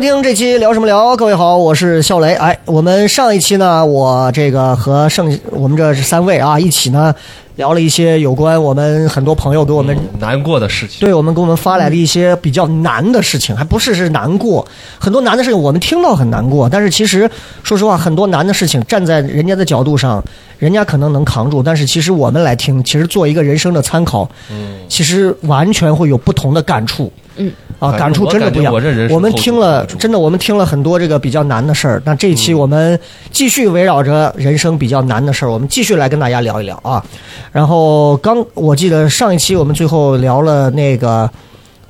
收听这期聊什么聊？各位好，我是笑雷。哎，我们上一期呢，我这个和剩我们这三位啊一起呢聊了一些有关我们很多朋友给我们难过的事情。对我们给我们发来的一些比较难的事情，还不是是难过，很多难的事情我们听到很难过，但是其实说实话，很多难的事情站在人家的角度上，人家可能能扛住，但是其实我们来听，其实做一个人生的参考，嗯，其实完全会有不同的感触，嗯，啊，哎感触真的不一样。我们听了，真的，我们听了很多这个比较难的事儿。那这一期我们继续围绕着人生比较难的事儿，我们继续来跟大家聊一聊啊。然后刚我记得上一期我们最后聊了那个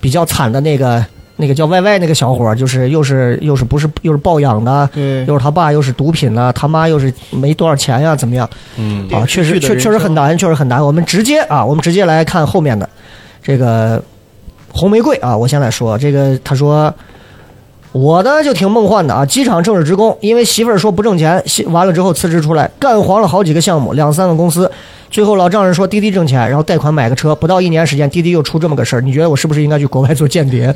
比较惨的那个那个叫 Y Y 那个小伙儿，就是又是又是不是又是抱养的，又是他爸又是毒品呢，他妈又是没多少钱呀，怎么样？嗯，啊，确实确确实很难，确实很难。我们直接啊，我们直接来看后面的这个红玫瑰啊，我先来说这个，他说。我呢就挺梦幻的啊，机场正式职工，因为媳妇儿说不挣钱，媳完了之后辞职出来，干黄了好几个项目，两三个公司，最后老丈人说滴滴挣钱，然后贷款买个车，不到一年时间，滴滴又出这么个事儿，你觉得我是不是应该去国外做间谍？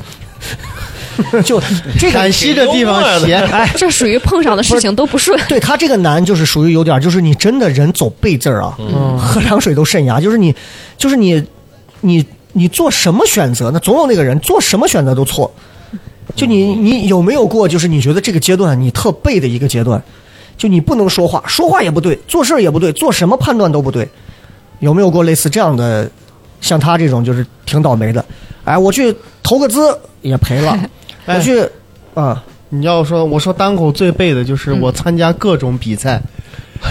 就这个陕西这地方 闲，哎，这属于碰上的事情都不顺。对他这个难，就是属于有点，就是你真的人走背字儿啊，喝凉水都渗牙。就是你，就是你，你你做什么选择呢？总有那个人做什么选择都错。就你你有没有过，就是你觉得这个阶段你特背的一个阶段，就你不能说话，说话也不对，做事儿也不对，做什么判断都不对。有没有过类似这样的？像他这种就是挺倒霉的。哎，我去投个资也赔了，我去啊。你要说我说单口最背的就是我参加各种比赛，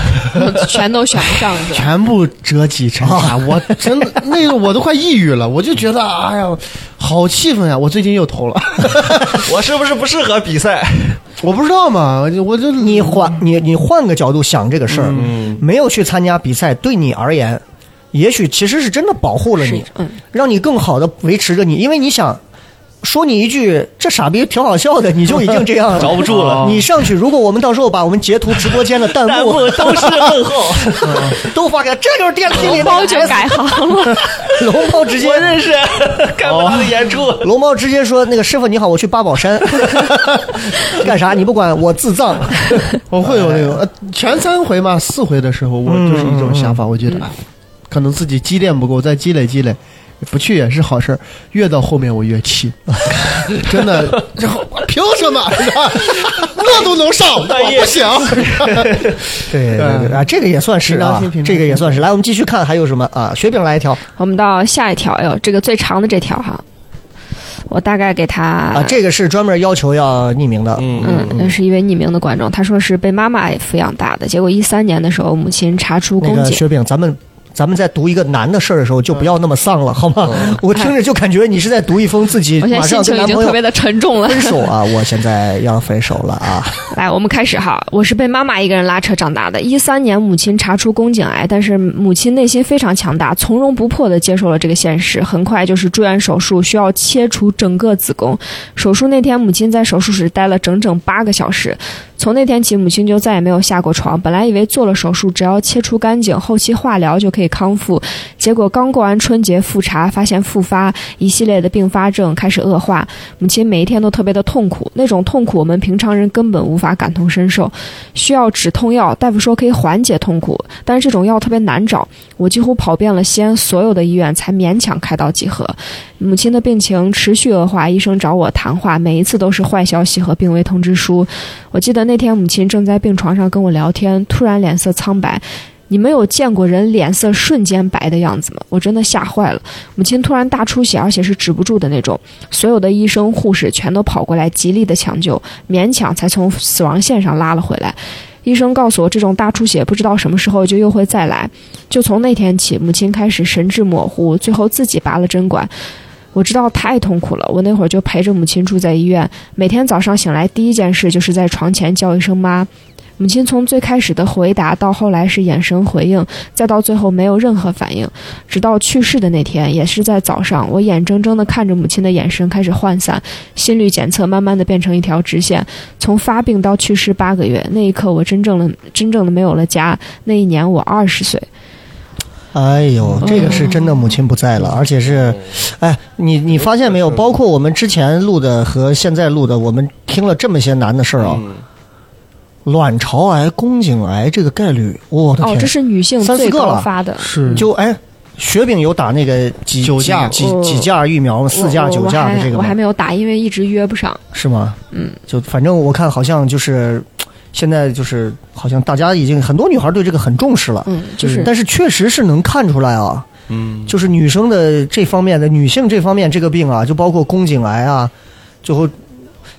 全都选不上是吧？全部折戟沉沙，我真的那个我都快抑郁了，我就觉得哎呀，好气愤呀！我最近又投了，我是不是不适合比赛？我不知道嘛，我就我就你换你你换个角度想这个事儿，没有去参加比赛，对你而言，也许其实是真的保护了你，嗯，让你更好的维持着你，因为你想。说你一句这傻逼挺好笑的，你就已经这样了，着不住了你上去，如果我们到时候把我们截图直播间的弹幕 都是问候，都发给他，这就是电梯里龙的包就改行了。龙猫直接我认识，看过他的演出。龙猫直接说：“那个师傅你好，我去八宝山，干啥？你不管，我自葬。我会有那种呃前三回嘛，四回的时候我就是一种想法，我觉得哎可能自己积淀不够，再积累积累。不去也是好事儿，越到后面我越气，真的，这 凭什么？是吧？那都能上，我不行。对对对啊，这个也算是啊这个也算是。来，我们继续看还有什么啊？雪饼来一条我们到下一条，哎呦，这个最长的这条哈，我大概给他啊，这个是专门要求要匿名的。嗯嗯，那是一位匿名的观众，他说是被妈妈抚养大的，结果一三年的时候，母亲查出那宫颈，个雪饼，咱们。咱们在读一个难的事儿的时候，就不要那么丧了，好吗？我听着就感觉你是在读一封自己马在心情已上跟男朋友经特别的沉重了。分手啊！我现在要分手了啊！来，我们开始哈。我是被妈妈一个人拉扯长大的。一三年，母亲查出宫颈癌，但是母亲内心非常强大，从容不迫地接受了这个现实。很快就是住院手术，需要切除整个子宫。手术那天，母亲在手术室待了整整八个小时。从那天起，母亲就再也没有下过床。本来以为做了手术，只要切除干净，后期化疗就可以康复。结果刚过完春节复查，发现复发，一系列的并发症开始恶化。母亲每一天都特别的痛苦，那种痛苦我们平常人根本无法感同身受。需要止痛药，大夫说可以缓解痛苦，但是这种药特别难找。我几乎跑遍了西安所有的医院，才勉强开到几盒。母亲的病情持续恶化，医生找我谈话，每一次都是坏消息和病危通知书。我记得那天母亲正在病床上跟我聊天，突然脸色苍白。你们有见过人脸色瞬间白的样子吗？我真的吓坏了。母亲突然大出血，而且是止不住的那种。所有的医生护士全都跑过来，极力的抢救，勉强才从死亡线上拉了回来。医生告诉我，这种大出血不知道什么时候就又会再来。就从那天起，母亲开始神志模糊，最后自己拔了针管。我知道太痛苦了，我那会儿就陪着母亲住在医院，每天早上醒来第一件事就是在床前叫一声妈。母亲从最开始的回答到后来是眼神回应，再到最后没有任何反应，直到去世的那天，也是在早上，我眼睁睁地看着母亲的眼神开始涣散，心率检测慢慢的变成一条直线，从发病到去世八个月，那一刻我真正的真正的没有了家。那一年我二十岁，哎呦，这个是真的母亲不在了，而且是，哎，你你发现没有？包括我们之前录的和现在录的，我们听了这么些难的事儿啊，卵巢癌、宫颈癌这个概率，我的哦，天，这是女性最三四个了高发的。是就哎，雪饼有打那个几九价几几几价疫苗吗？四价、九价的这个我还？没有打，因为一直约不上。是吗？嗯，就反正我看好像就是。现在就是好像大家已经很多女孩对这个很重视了，嗯，就是但是确实是能看出来啊，嗯，就是女生的这方面的女性这方面这个病啊，就包括宫颈癌啊，最后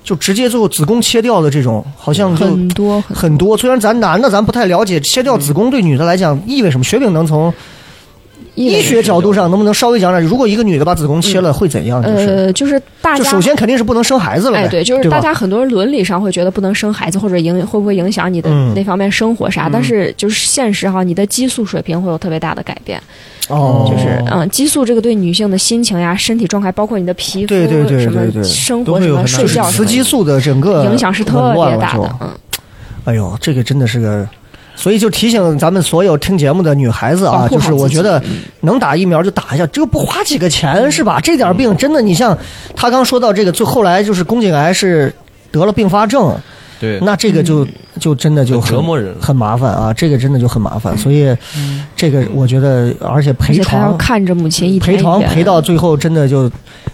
就直接最后子宫切掉的这种，好像就很多很很多。虽然咱男的咱不太了解，切掉子宫对女的来讲意味什么？雪饼能从医学角度上能不能稍微讲讲？如果一个女的把子宫切了会怎样？就是呃，就是大家就首先肯定是不能生孩子了呗。哎，对，就是大家很多人伦理上会觉得不能生孩子，或者影会不会影响你的嗯那方面生活啥？但是就是现实哈，你的激素水平会有特别大的改变。哦，就是嗯，激素这个对女性的心情呀、身体状态，包括你的皮肤、对对对什么对对生活、什么睡觉雌激素的整个影响是特别大的。嗯，哎呦，这个真的是个，所以就提醒咱们所有听节目的女孩子啊，就是我觉得能打疫苗就打一下，这个不花几个钱是吧？这点病真的，你像他刚说到这个，最后来就是宫颈癌是得了并发症，对，那这个就就真的就很折磨人。很麻烦啊，这个真的就很麻烦，所以这个我觉得，而且陪床看着母亲一陪床陪到最后真的就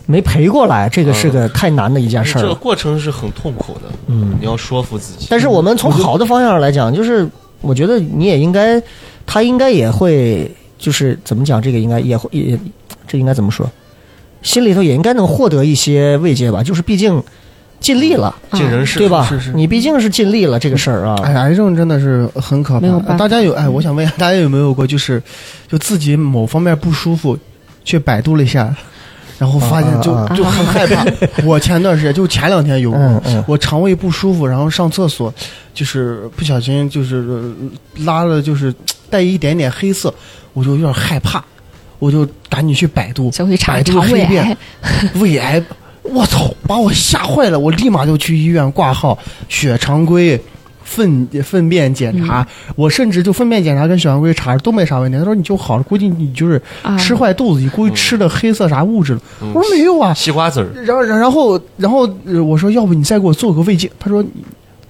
没陪过来，这个是个太难的一件事儿。这个过程是很痛苦的，嗯。你要说服自己。但是我们从好的方向上来讲，就是我觉得你也应该，他应该也会，就是怎么讲，这个应该也会也，这应该怎么说？心里头也应该能获得一些慰藉吧，就是毕竟尽力了，尽人事，对吧？是是你毕竟是尽力了这个事儿啊。哎，癌症真的是很可怕。没有办大家有哎，我想问一下，大家有没有过就是，就自己某方面不舒服，去百度了一下，然后发现就、就很害怕。我前段时间就前两天有过，嗯嗯我肠胃不舒服，然后上厕所，就是不小心就是呃拉了就是带一点点黑色，我就有点害怕，我就赶紧去百度，百度肠胃黑便癌。胃癌，我操，把我吓坏了！我立马就去医院挂号，血常规、粪粪便检查，我甚至就粪便检查跟血常规查都没啥问题。他说你就好了，估计你就是啊吃坏肚子，你估计吃的黑色啥物质了。我说没有啊，西瓜籽儿，然后然后然后呃我说要不你再给我做个胃镜，他说。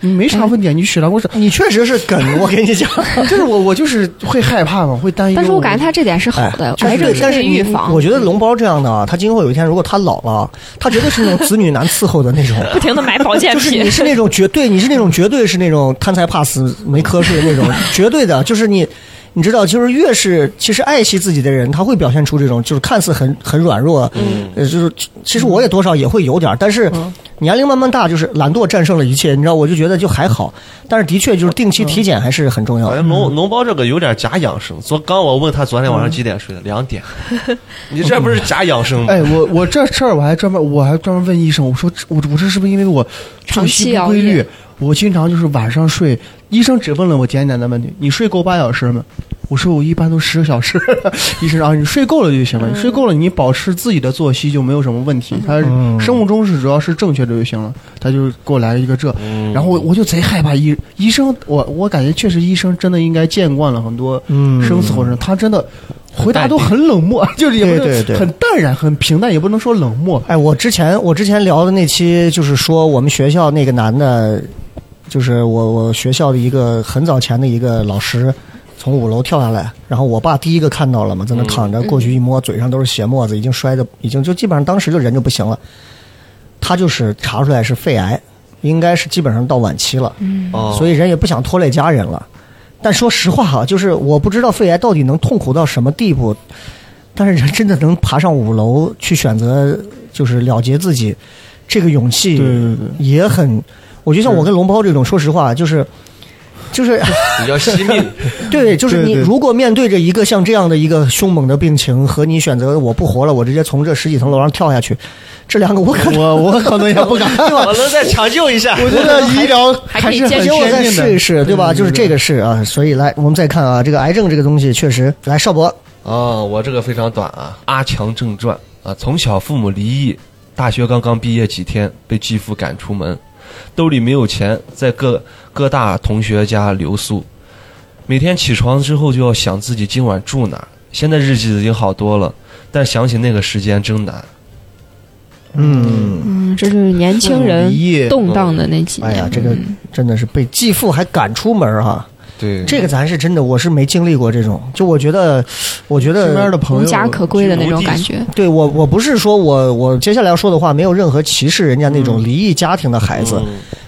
你没啥问题，啊，你血糖高是，你确实是梗，我跟你讲。就是我我就是会害怕嘛，会担忧。但是我感觉他这点是好的，哎癌症但是预防。我觉得龙包这样的啊，他今后有一天如果他老了，他绝对是那种子女难伺候的那种。不停的买保健品 就是你，是那种绝对，你是那种绝对是那种贪财怕死没瞌睡的那种，绝对的，就是你，你知道，就是越是其实爱惜自己的人，他会表现出这种就是看似很很软弱，嗯，呃，就是其实我也多少也会有点儿，但是年龄慢慢大，就是懒惰战胜了一切，你知道，我就觉得就还好，但是的确就是定期体检还是很重要的好像。脓脓包这个有点假养生。昨刚我问他昨天晚上几点睡的，两点。你这不是假养生吗？哎，我我这事儿我还专门我还专门问医生，我说我我这是不是因为我作息不规律？我经常就是晚上睡，医生只问了我简简单单问题：你睡够八小时吗？我说我一般都十个小时。医生啊，你睡够了就行了，你睡够了，你保持自己的作息就没有什么问题。他嗯生物钟是主要是正确的就行了。他就给我来了一个这，然后我我就贼害怕医医生，我我感觉确实医生真的应该见惯了很多嗯生死后人，他真的回答都很冷漠，就是也不对对对很淡然、很平淡，也不能说冷漠。哎，我之前我之前聊的那期就是说我们学校那个男的，就是我我学校的一个很早前的一个老师，从五楼跳下来，然后我爸第一个看到了嘛，在那躺着，过去一摸，嘴上都是血沫子，已经摔的，已经就基本上当时就人就不行了。他就是查出来是肺癌，应该是基本上到晚期了，哦，所以人也不想拖累家人了。但说实话哈，就是我不知道肺癌到底能痛苦到什么地步，但是人真的能爬上五楼去选择就是了结自己，这个勇气对对对也很。我觉得像我跟龙包这种，说实话，就是就是 比较惜命。对，就是你如果面对着一个像这样的一个凶猛的病情，和你选择我不活了，我直接从这十几层楼上跳下去，这两个我可能我我可能也不敢，对吧？我能再抢救一下。我觉得医疗还是很还可以接给我再试一试，对吧？就是这个事啊，所以来我们再看啊，这个癌症这个东西确实，来邵博，哦，我这个非常短啊，《阿强正传》啊，从小父母离异，大学刚刚毕业几天，被继父赶出门，兜里没有钱，在各各大同学家留宿，每天起床之后就要想自己今晚住哪。现在日子已经好多了，但想起那个时间真难。嗯，嗯，这就是年轻人动荡的那几年。哎呀，这个嗯真的是被继父还赶出门哈、对，这个咱是真的，我是没经历过这种，就我觉得，我觉得身边的朋友无家可归的那种感觉。对我，我不是说我我接下来要说的话没有任何歧视人家那种离异家庭的孩子，嗯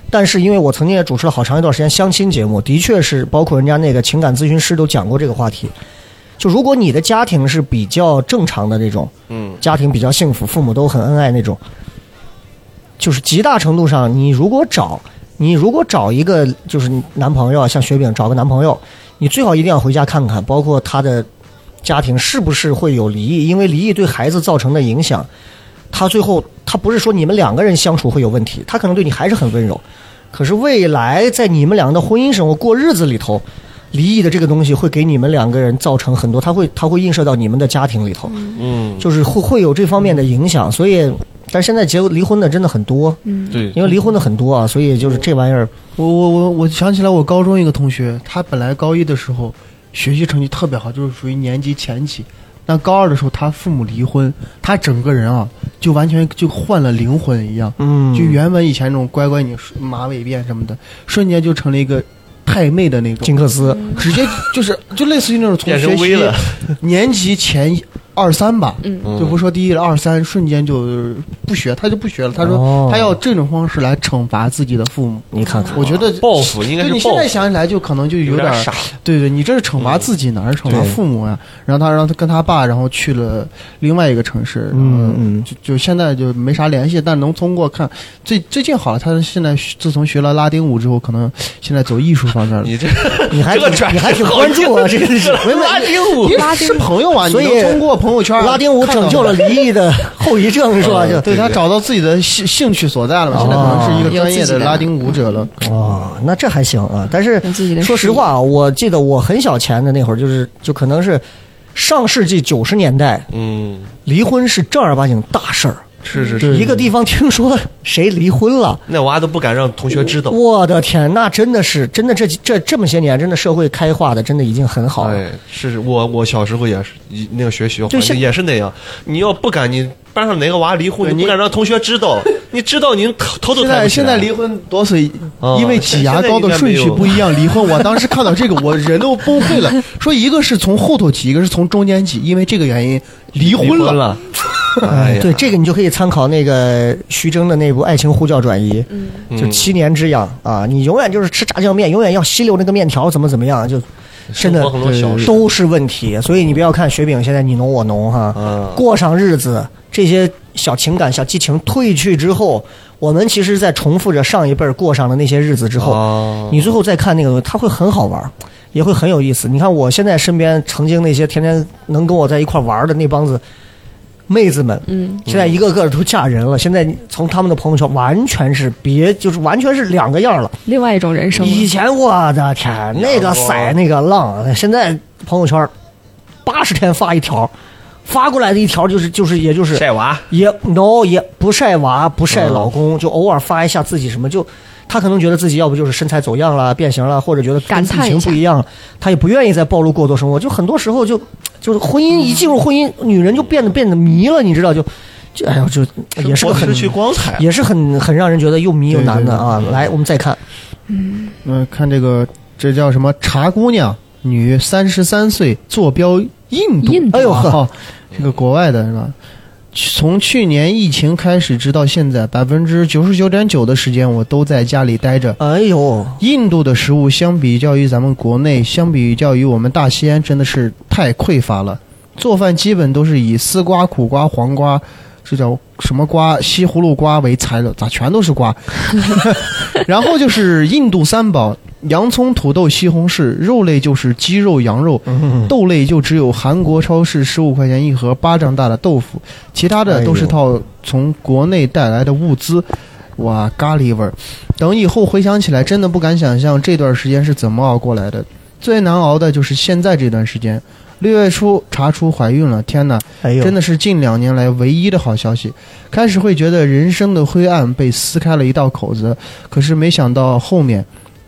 但是因为我曾经也主持了好长一段时间相亲节目，的确是包括人家那个情感咨询师都讲过这个话题。就如果你的家庭是比较正常的那种，嗯，家庭比较幸福，父母都很恩爱那种，就是极大程度上，你如果找你如果找一个就是男朋友啊，像雪饼找个男朋友，你最好一定要回家看看，包括他的家庭是不是会有离异，因为离异对孩子造成的影响，他最后他不是说你们两个人相处会有问题，他可能对你还是很温柔，可是未来在你们两个的婚姻生活过日子里头。离异的这个东西会给你们两个人造成很多，他会他会映射到你们的家庭里头，嗯，就是会会有这方面的影响，所以，但是现在结离婚的真的很多，嗯。对，因为离婚的很多啊，所以就是这玩意儿，我我我我想起来，我高中一个同学，他本来高一的时候学习成绩特别好，就是属于年级前几。但高二的时候，他父母离婚，他整个人啊，就完全就换了灵魂一样，嗯，就原本以前那种乖乖女、马尾辫什么的，瞬间就成了一个太妹的那种，金克斯，直接就是就类似于那种从学习了。年级前二三吧，嗯就不说第一了，二三瞬间就不学，他就不学了。他哦说他要这种方式来惩罚自己的父母。你看看，我觉得报复应该对你现在是报复，想起来就可能就有点傻。对对，你这是惩罚自己，哪是惩罚父母呀？然后他让他跟他爸，然后去了另外一个城市，嗯嗯就就现在就没啥联系，但能通过看最最近好了，他现在自从学了拉丁舞之后，可能现在走艺术方面了。你这你还你还挺关注啊，这个是没没拉丁舞 拉丁是朋友啊，你所以能通过朋友圈拉丁舞拯救了离异的后遗症是吧？就对他找到自己的兴兴趣所在了嘛，现在可能是一个专业的拉丁舞者了。哦，那这还行啊。但是说实话啊，我记得我很小前的那会儿，就是就可能是上世纪九十年代，嗯，离婚是正儿八经大事儿。是是是，一个地方听说谁离婚了，那娃都不敢让同学知道。我的天，那真的是真的这这这么些年，真的社会开化的真的已经很好了。哎，是是我我小时候也是，一那个学习环境也是那样。你要不敢，你班上哪个娃离婚，你你不敢让同学知道，你知道你头头都现在现在离婚多是哦因为挤牙膏的顺序不一样离婚。我当时看到这个，我人都崩溃了。说一个是从后头挤，一个是从中间挤，因为这个原因离离婚了。了。哎，对，这个你就可以参考那个徐峥的那部《爱情呼叫转移》，就七年之痒啊，你永远就是吃炸酱面，永远要吸溜那个面条，怎么怎么样，就真的都是问题。所以你不要看雪饼现在你侬我侬哈，嗯过上日子这些小情感、小激情褪去之后，我们其实在重复着上一辈儿过上的那些日子之后，哦你最后再看那个它会很好玩儿，也会很有意思。你看我现在身边曾经那些天天能跟我在一块儿玩儿的那帮子妹子们，嗯，现在一个个都嫁人了。现在从他们的朋友圈完全是别，就是完全是两个样了。另外一种人生。以前我的天，那个色那个浪，现在朋友圈八十天发一条，发过来的一条就是就是也就是晒娃，也 no 也不晒娃不晒老嗯公，就偶尔发一下自己什么就。他可能觉得自己要不就是身材走样了、变形了，或者觉得跟感叹一下以前不一样，他也不愿意再暴露过多生活。就很多时候就就是婚姻一进入婚姻，女人就变得变得迷了，你知道就就哎呦就也是个很失去光彩。也是很很让人觉得又迷又难的啊。来，我们再看，嗯，看这个，这叫什么？茶姑娘，女，三十三岁，坐标印度。印度哎呦这个国外的是吧？从去年疫情开始，直到现在，百分之九十九点九的时间我都在家里待着。哎呦，印度的食物相比较于咱们国内，相比较于我们大西安，真的是太匮乏了。做饭基本都是以丝瓜、苦瓜、黄瓜，这叫什么瓜？西葫芦瓜为材料，咋全都是瓜？然后就是印度三宝：洋葱、土豆、西红柿，肉类就是鸡肉、羊肉，嗯豆类就只有韩国超市十五块钱一盒巴掌大的豆腐，其他的都是套从国内带来的物资。哇，咖喱味儿！等以后回想起来，真的不敢想象这段时间是怎么熬过来的。最难熬的就是现在这段时间。六月初查出怀孕了，天哪！哎呦，真的是近两年来唯一的好消息。开始会觉得人生的灰暗被撕开了一道口子，可是没想到后面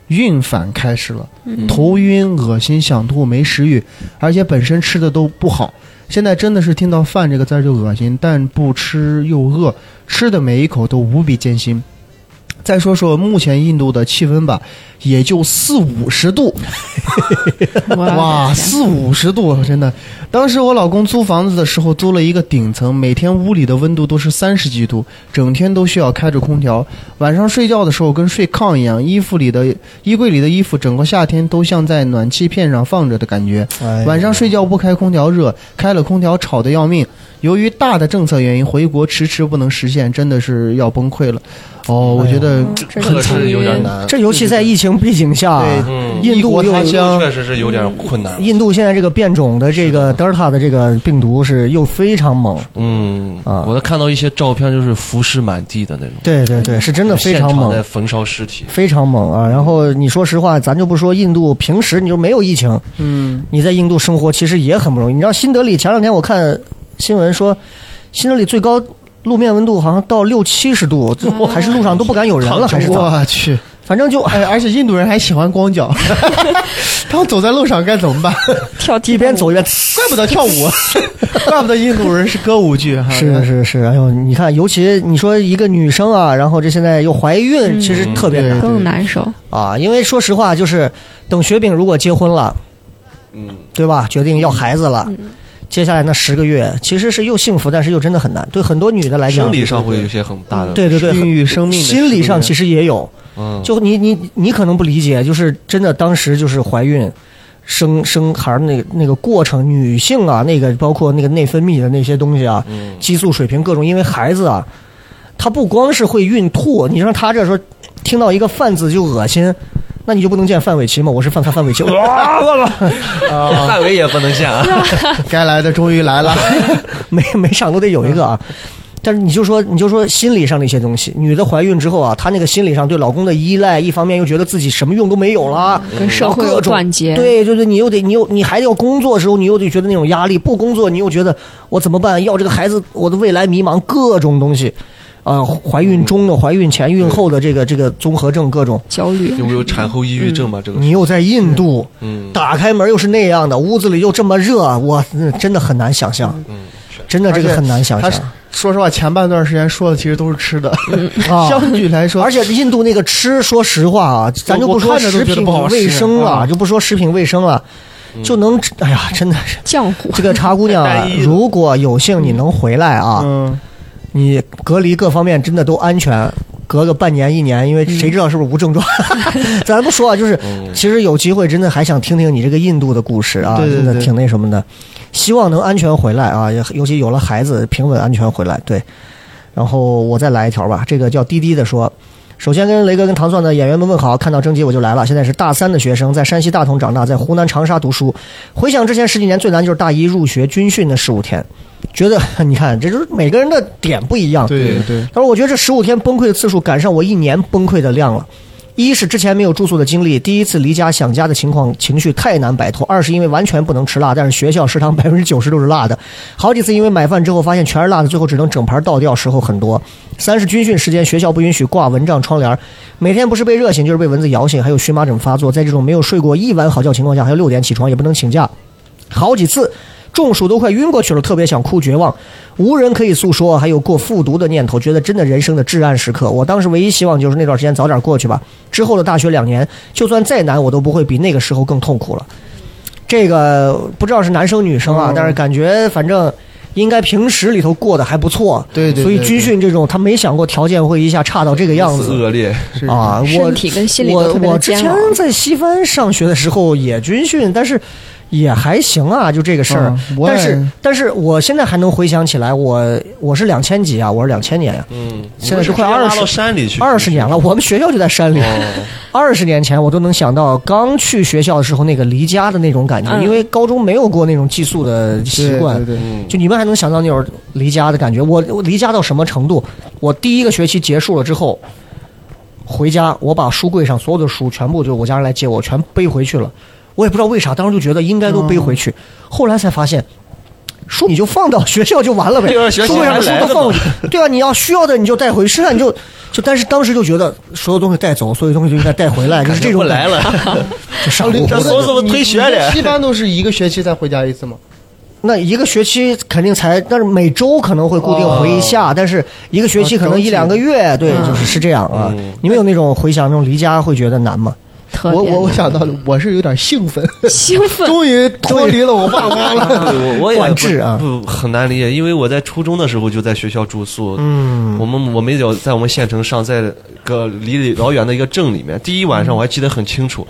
孕反开始了，头晕、恶心、想吐、没食欲，而且本身吃的都不好。现在真的是听到“饭”这个字儿就恶心，但不吃又饿，吃的每一口都无比艰辛。再说说目前印度的气温吧，也就四五十度，哇，四五十度，真的。当时我老公租房子的时候租了一个顶层，每天屋里的温度都是三十几度，整天都需要开着空调。晚上睡觉的时候跟睡炕一样，衣服里的衣柜里的衣服整个夏天都像在暖气片上放着的感觉。哎晚上睡觉不开空调热，开了空调吵得要命。由于大的政策原因，回国迟迟不能实现，真的是要崩溃了。哦，我觉得这这个是有点难。这尤其在疫情背景下，对嗯，印度又确实是有点困难。印度现在这个变种的这个德尔塔的这个病毒是又非常猛，嗯，啊我都看到一些照片，就是浮尸满地的那种，对对对，是真的非常现场在，焚烧尸体。非常猛啊！然后你说实话，咱就不说印度平时你就没有疫情，嗯，你在印度生活其实也很不容易。你知道新德里前两天我看新闻说，新德里最高路面温度好像到六七十度，这还是路上都不敢有人了，还是咋？我去。反正就哎，而且印度人还喜欢光脚，他们走在路上该怎么办？跳一边走一边。怪不得跳舞，怪不得印度人是歌舞剧哈。是是是，哎呦，你看，尤其你说一个女生啊，然后这现在又怀孕，其实特别难、更难受。啊。因为说实话，就是等雪饼如果结婚了，嗯，对吧？决定要孩子了，接下来那十个月其实是又幸福，但是又真的很难。对很多女的来讲生，理上会有一些很大的，对对对，孕育生命的心理上其实实也有。嗯，就你你你可能不理解，就是真的当时就是怀孕。生生孩儿那个那个过程，女性啊，那个包括那个内分泌的那些东西啊，嗯激素水平各种，因为孩子啊，他不光是会孕吐，你让他这时候听到一个饭字就恶心，那你就不能见范玮琪吗？我是范范范玮琪，哇哇哇范玮也不能见啊。该来的终于来了。每每场都得有一个啊。但是你就说，你就说心理上的一些东西，女的怀孕之后啊，她那个心理上对老公的依赖，一方面又觉得自己什么用都没有了，跟社会有各种断节，对对对，你又得你又你还要工作的时候，你又得觉得那种压力；不工作，你又觉得我怎么办？要这个孩子，我的未来迷茫，各种东西。啊、怀孕中的、怀孕前、孕后的这个这个综合症，各种。焦虑。有没有产后抑郁症吧？这个你又在印度，嗯。打开门又是那样的，屋子里又这么热，我嗯真的很难想象，嗯，真的这个很难想他象说实话，前半段时间说的其实都是吃的，啊。相对来说，而且印度那个吃，说实话啊，咱就不说食品卫生了，啊。就不说食品卫生了，就能，哎呀，真的是。浆糊，这个茶姑娘 如果有幸你能回来啊，嗯，你隔离各方面真的都安全，隔个半年一年，因为谁知道是不是无症状？咱不说啊，就是嗯其实有机会真的还想听听你这个印度的故事啊，对对对真的挺那什么的。希望能安全回来啊，尤其有了孩子，平稳安全回来。对，然后我再来一条吧，这个叫滴滴的说。首先跟雷哥跟糖蒜的演员们问好，看到征集我就来了。现在是大三的学生，在山西大同长大，在湖南长沙读书。回想之前十几年最难就是大一入学军训的十五天，觉得你看这就是每个人的点不一样。对对，他说：“我觉得这十五天崩溃的次数赶上我一年崩溃的量了。一是之前没有住宿的经历，第一次离家想家的情况，情绪太难摆脱；二是因为完全不能吃辣，但是学校食堂 百分之九十都是辣的，好几次因为买饭之后发现全是辣的，最后只能整盘倒掉，时候很多。三是军训时间学校不允许挂蚊帐窗帘，每天不是被热醒就是被蚊子咬醒，还有荨麻疹发作，在这种没有睡过一晚好觉情况下，还要六点起床，也不能请假，好几次中暑都快晕过去了，特别想哭，绝望，无人可以诉说，还有过复读的念头，觉得真的人生的至暗时刻。我当时唯一希望就是那段时间早点过去吧，之后的大学两年，就算再难，我都不会比那个时候更痛苦了。这个不知道是男生女生啊，嗯但是感觉反正。应该平时里头过得还不错，对对对所以军训这种他没想过条件会一下差到这个样子恶劣，啊！我身体跟心理都我特别的我之前。在西番上学的时候也军训，但是也还行啊，就这个事儿。嗯但是但是我现在还能回想起来，我我是两千几啊，我是两千年呀、嗯，现在是快你们是直接拉20到山里去，二十年了，我们学校就在山里。哦，二十年前我都能想到刚去学校的时候那个离家的那种感觉，嗯因为高中没有过那种寄宿的习惯。对对对，嗯，就你们还能想到那种离家的感觉？我我离家到什么程度？我第一个学期结束了之后，回家我把书柜上所有的书全部就我家人来接我，全背回去了。我也不知道为啥，当时就觉得应该都背回去，后来才发现。书你就放到学校就完了呗，对 啊学习书柜上的书都放回去，对啊，你要需要的你就带回去，你就就，但是当时就觉得所有东西带走，所有东西就应该带回来，就是这种来了，就上火这孙子们退学了一般都是一个学期才回家一次吗？那一个学期肯定才，但是每周可能会固定回一下，但是一个学期可能一两个月，对，就是是这样啊。你们有那种回想那种离家会觉得难吗？我特别我我想到了，我是有点兴奋，兴奋。终于脱离了我爸妈了。我我也管制啊不不很难理解，因为我在初中的时候就在学校住宿，嗯我们我们有在我们县城上，在个离老远的一个镇里面，第一晚上我还记得很清楚，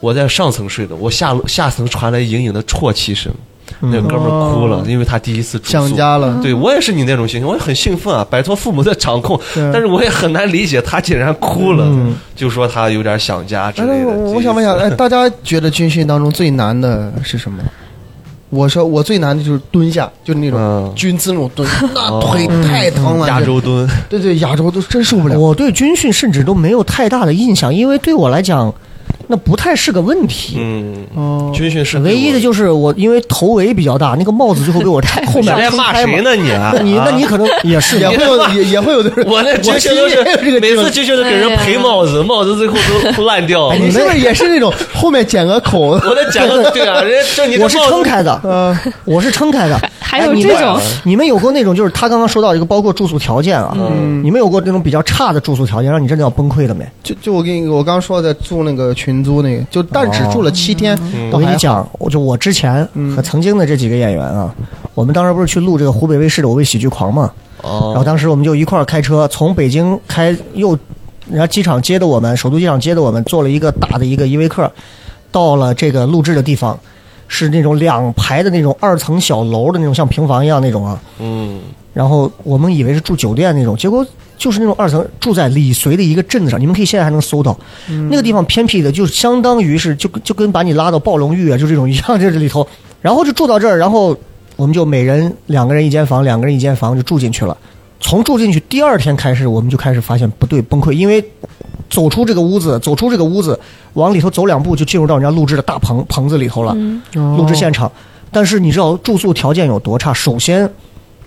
我在上层睡的，我下下层传来隐隐的啜泣声，那个哥们儿哭了，因为他第一次想家了，对我也是你那种心情，我也很兴奋啊，摆脱父母的掌控，但是我也很难理解他竟然哭了，就说他有点想家之哎，类的。那我我想问一下，哎，大家觉得军训当中最难的是什么？我说我最难的就是蹲下，就是那种嗯。军姿那种蹲，那腿太疼了。亚洲蹲，对对，亚洲都真受不了。我对军训甚至都没有太大的印象，因为对我来讲，那不太是个问题。嗯，哦，军训是唯一的就是我，因为头围比较大，那个帽子最后给我后面你在骂撑开嘛谁。呢你你那你可能也是也会有也也会有的人，我那军训都我心里也有这是个地方每次军训都给人赔帽子，帽子最后都都烂掉。了你是不是也是那种后面剪个口？我在剪个 对啊，人家就你我是撑开的，呃，我是撑开的。还有这种你们有过那种，就是他刚刚说到一个，包括住宿条件啊，嗯你们有过那种比较差的住宿条件，让你真的要崩溃的没？就就我跟你我刚说的住那个群租那个，就但只住了七天，我跟你讲，我就我之前和曾经的这几个演员啊，我们当时不是去录这个湖北卫视的《我为喜剧狂》嘛，然后哦，当时我们就一块儿开车从北京开又，人家机场接的我们，首都机场接的我们，坐了一个大的一个依维柯，到了这个录制的地方，是那种两排的那种二层小楼的那种像平房一样那种啊，嗯，然后我们以为是住酒店那种，结果就是那种二层，住在李绥的一个镇子上。你们可以现在还能搜到，那个地方偏僻的，就相当于是就就跟把你拉到暴龙峪啊，就这种一样，这 里头。然后就住到这儿，然后我们就每人两个人一间房，两个人一间房就住进去了。从住进去第二天开始，我们就开始发现不对，崩溃，因为走出这个屋子，走出这个屋子，往里头走两步就进入到人家录制的大棚棚子里头了。录制现场。但是你知道住宿条件有多差？首先，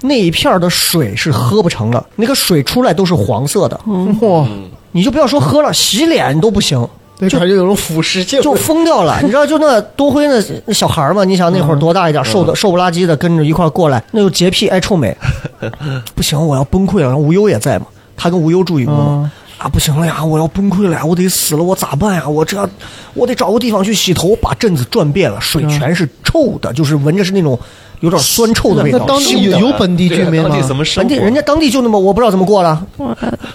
那一片的水是喝不成的，那个水出来都是黄色的，哇，你就不要说喝了，洗脸都不行。就感觉有种腐蚀性，就疯掉了，你知道，就那多辉那那小孩儿嘛，你想那会儿多大一点，瘦的瘦不拉几的，跟着一块过来，那就洁癖爱臭美，不行，我要崩溃了。然后吴优也在嘛，他跟吴优住一屋嘛，啊，不行了呀，我要崩溃了呀，我得死了，我咋办呀？我这，我得找个地方去洗头，把镇子转遍了，水全是臭的，就是闻着是那种有点酸臭的味道。那当地有有本地居民吗对啊当地？怎么生活？本地人家当地就那么，我不知道怎么过了，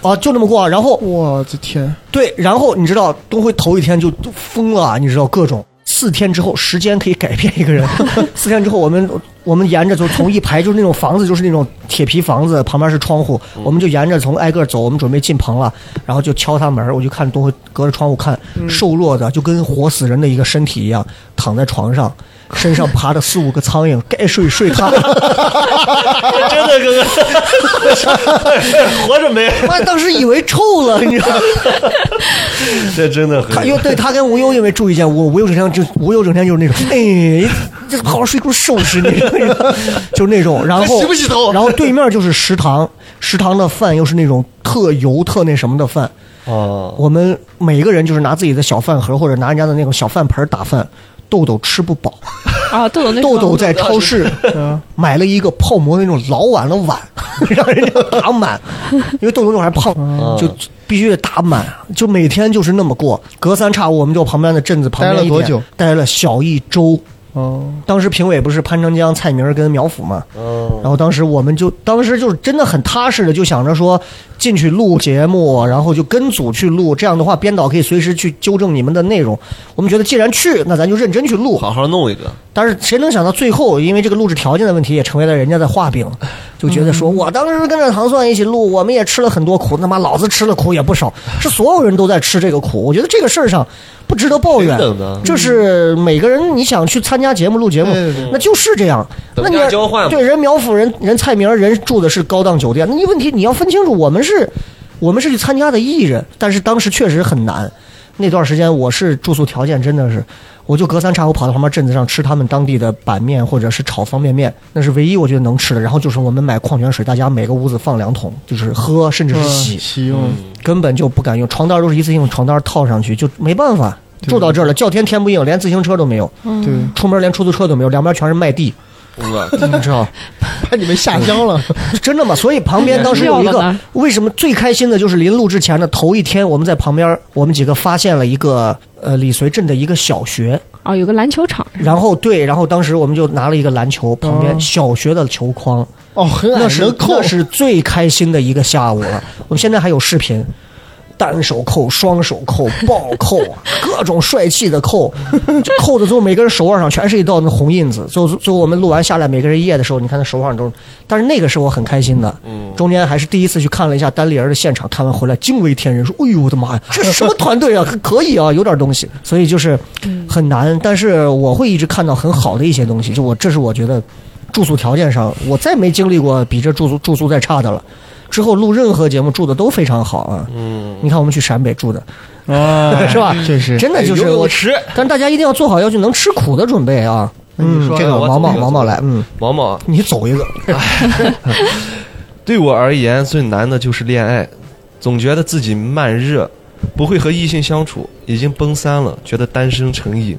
啊，就那么过。然后我的天，对，然后你知道东辉头一天就就疯了啊，你知道各种。四天之后，时间可以改变一个人。四天之后，我们我们沿着就从一排就是那种房子，就是那种铁皮房子，旁边是窗户，我们就沿着从挨个走，我们准备进棚了，然后就敲他门，我就看东辉隔着窗户看，瘦弱的就跟活死人的一个身体一样，躺在床上，身上爬着四五个苍蝇，该睡睡他。真的哥哥活着没？妈，当时以为臭了，你知道吗？这真的很他因为对他跟吴优因为住一间屋，吴优整天就吴优整天就是那种，哎，这好好睡给我收拾你，就是那种。然后洗不洗头然后对面就是食堂，食堂的饭又是那种特油特那什么的饭。哦，我们每个人就是拿自己的小饭盒或者拿人家的那种小饭盆打饭。豆豆吃不饱，啊，豆豆那豆豆在超市买了一个泡馍那种老碗的碗，让人家打满，因为豆豆那会儿还胖，就必须得打满，就每天就是那么过。隔三差五我们就旁边的镇子旁边待了多久？待了小一周。哦，当时评委不是潘长江、蔡明跟苗阜嘛，嗯，然后当时我们就当时就是真的很踏实的，就想着说进去录节目，然后就跟组去录，这样的话编导可以随时去纠正你们的内容。我们觉得既然去，那咱就认真去录。好好弄一个，但是谁能想到最后，因为这个录制条件的问题，也成为了人家的画饼，就觉得说我当时跟着唐蒜一起录，我们也吃了很多苦，他妈老子吃了苦也不少，是所有人都在吃这个苦。我觉得这个事儿上不值得抱怨这是每个人你想去参加节目录节目那就是这样。那等你价交换对人苗阜人人蔡明人住的是高档酒店，那你问题你要分清楚，我们是，我们是去参加的艺人，但是当时确实很难。那段时间我是住宿条件真的是，我就隔三差五跑到旁边镇子上吃他们当地的板面或者是炒方便面，那是唯一我觉得能吃的。然后就是我们买矿泉水，大家每个屋子放两桶，就是喝甚至是洗，洗用，根本就不敢用床单都是一次性床单套上去，就没办法。住到这儿了，叫天天不应，连自行车都没有，对，出门连出租车都没有，两边全是麦地，我你知道。把 你们吓僵了。真的吗？所以旁边当时有一个为什么最开心的就是临录之前的头一天，我们在旁边，我们几个发现了一个呃李随镇的一个小学，哦，有个篮球场，然后对，然后当时我们就拿了一个篮球，旁边哦小学的球框，哦，很矮那是那，是最开心的一个下午了。我们现在还有视频。单手扣、双手扣、暴扣，各种帅气的扣，就扣的最后每个人手腕上全是一道那红印子。最后最后我们录完下来，每个人一页的时候，你看他手腕都是。但是那个是我很开心的，嗯中间还是第一次去看了一下单立人的现场，看完回来惊为天人，说：“哎呦我的妈呀，这 是什么团队啊？可以啊，有点东西。”所以就是很难，但是我会一直看到很好的一些东西。就我这是我觉得住宿条件上，我再没经历过比这住宿住宿再差的了。之后录任何节目住的都非常好啊。嗯，你看我们去陕北住的，啊 是吧？确实，真的就是我游泳，池，但大家一定要做好要去能吃苦的准备啊。嗯，说这个毛毛毛毛来，嗯，毛毛，你走一个，对我而言最难的就是恋爱，总觉得自己慢热，不会和异性相处，已经奔三了，觉得单身成瘾。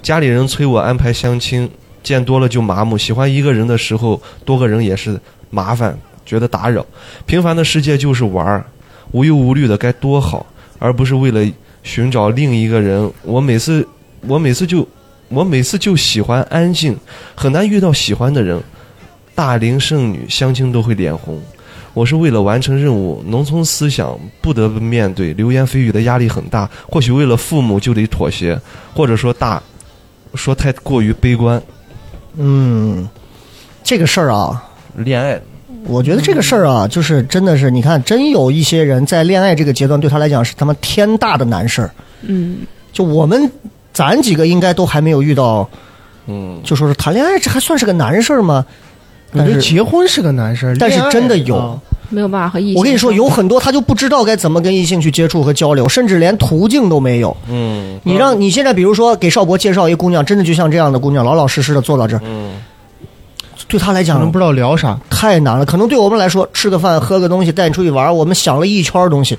家里人催我安排相亲，见多了就麻木，喜欢一个人的时候，多个人也是麻烦，觉得打扰。平凡的世界就是玩儿，无忧无虑的该多好，而不是为了寻找另一个人。我每次，我每次就，我每次就喜欢安静，很难遇到喜欢的人。大龄剩女相亲都会脸红。我是为了完成任务，农村思想不得不面对流言蜚语的压力很大。或许为了父母就得妥协，或者说大，说太过于悲观。嗯，这个事儿啊，恋爱，我觉得这个事儿啊，就是真的是，你看，真有一些人在恋爱这个阶段，对他来讲是他妈天大的难事儿。嗯，就我们咱几个应该都还没有遇到，嗯，就说是谈恋爱，这还算是个难事儿吗？但是结婚是个难事儿，但是真的有啊没有办法和异性。我跟你说，有很多他就不知道该怎么跟异性去接触和交流，甚至连途径都没有。嗯，你让你现在比如说给邵博介绍一个姑娘，真的就像这样的姑娘，老老实实的坐到这儿，嗯，对他来讲可能不知道聊啥，太难了。可能对我们来说，吃个饭、喝个东西、带你出去玩，我们想了一圈东西，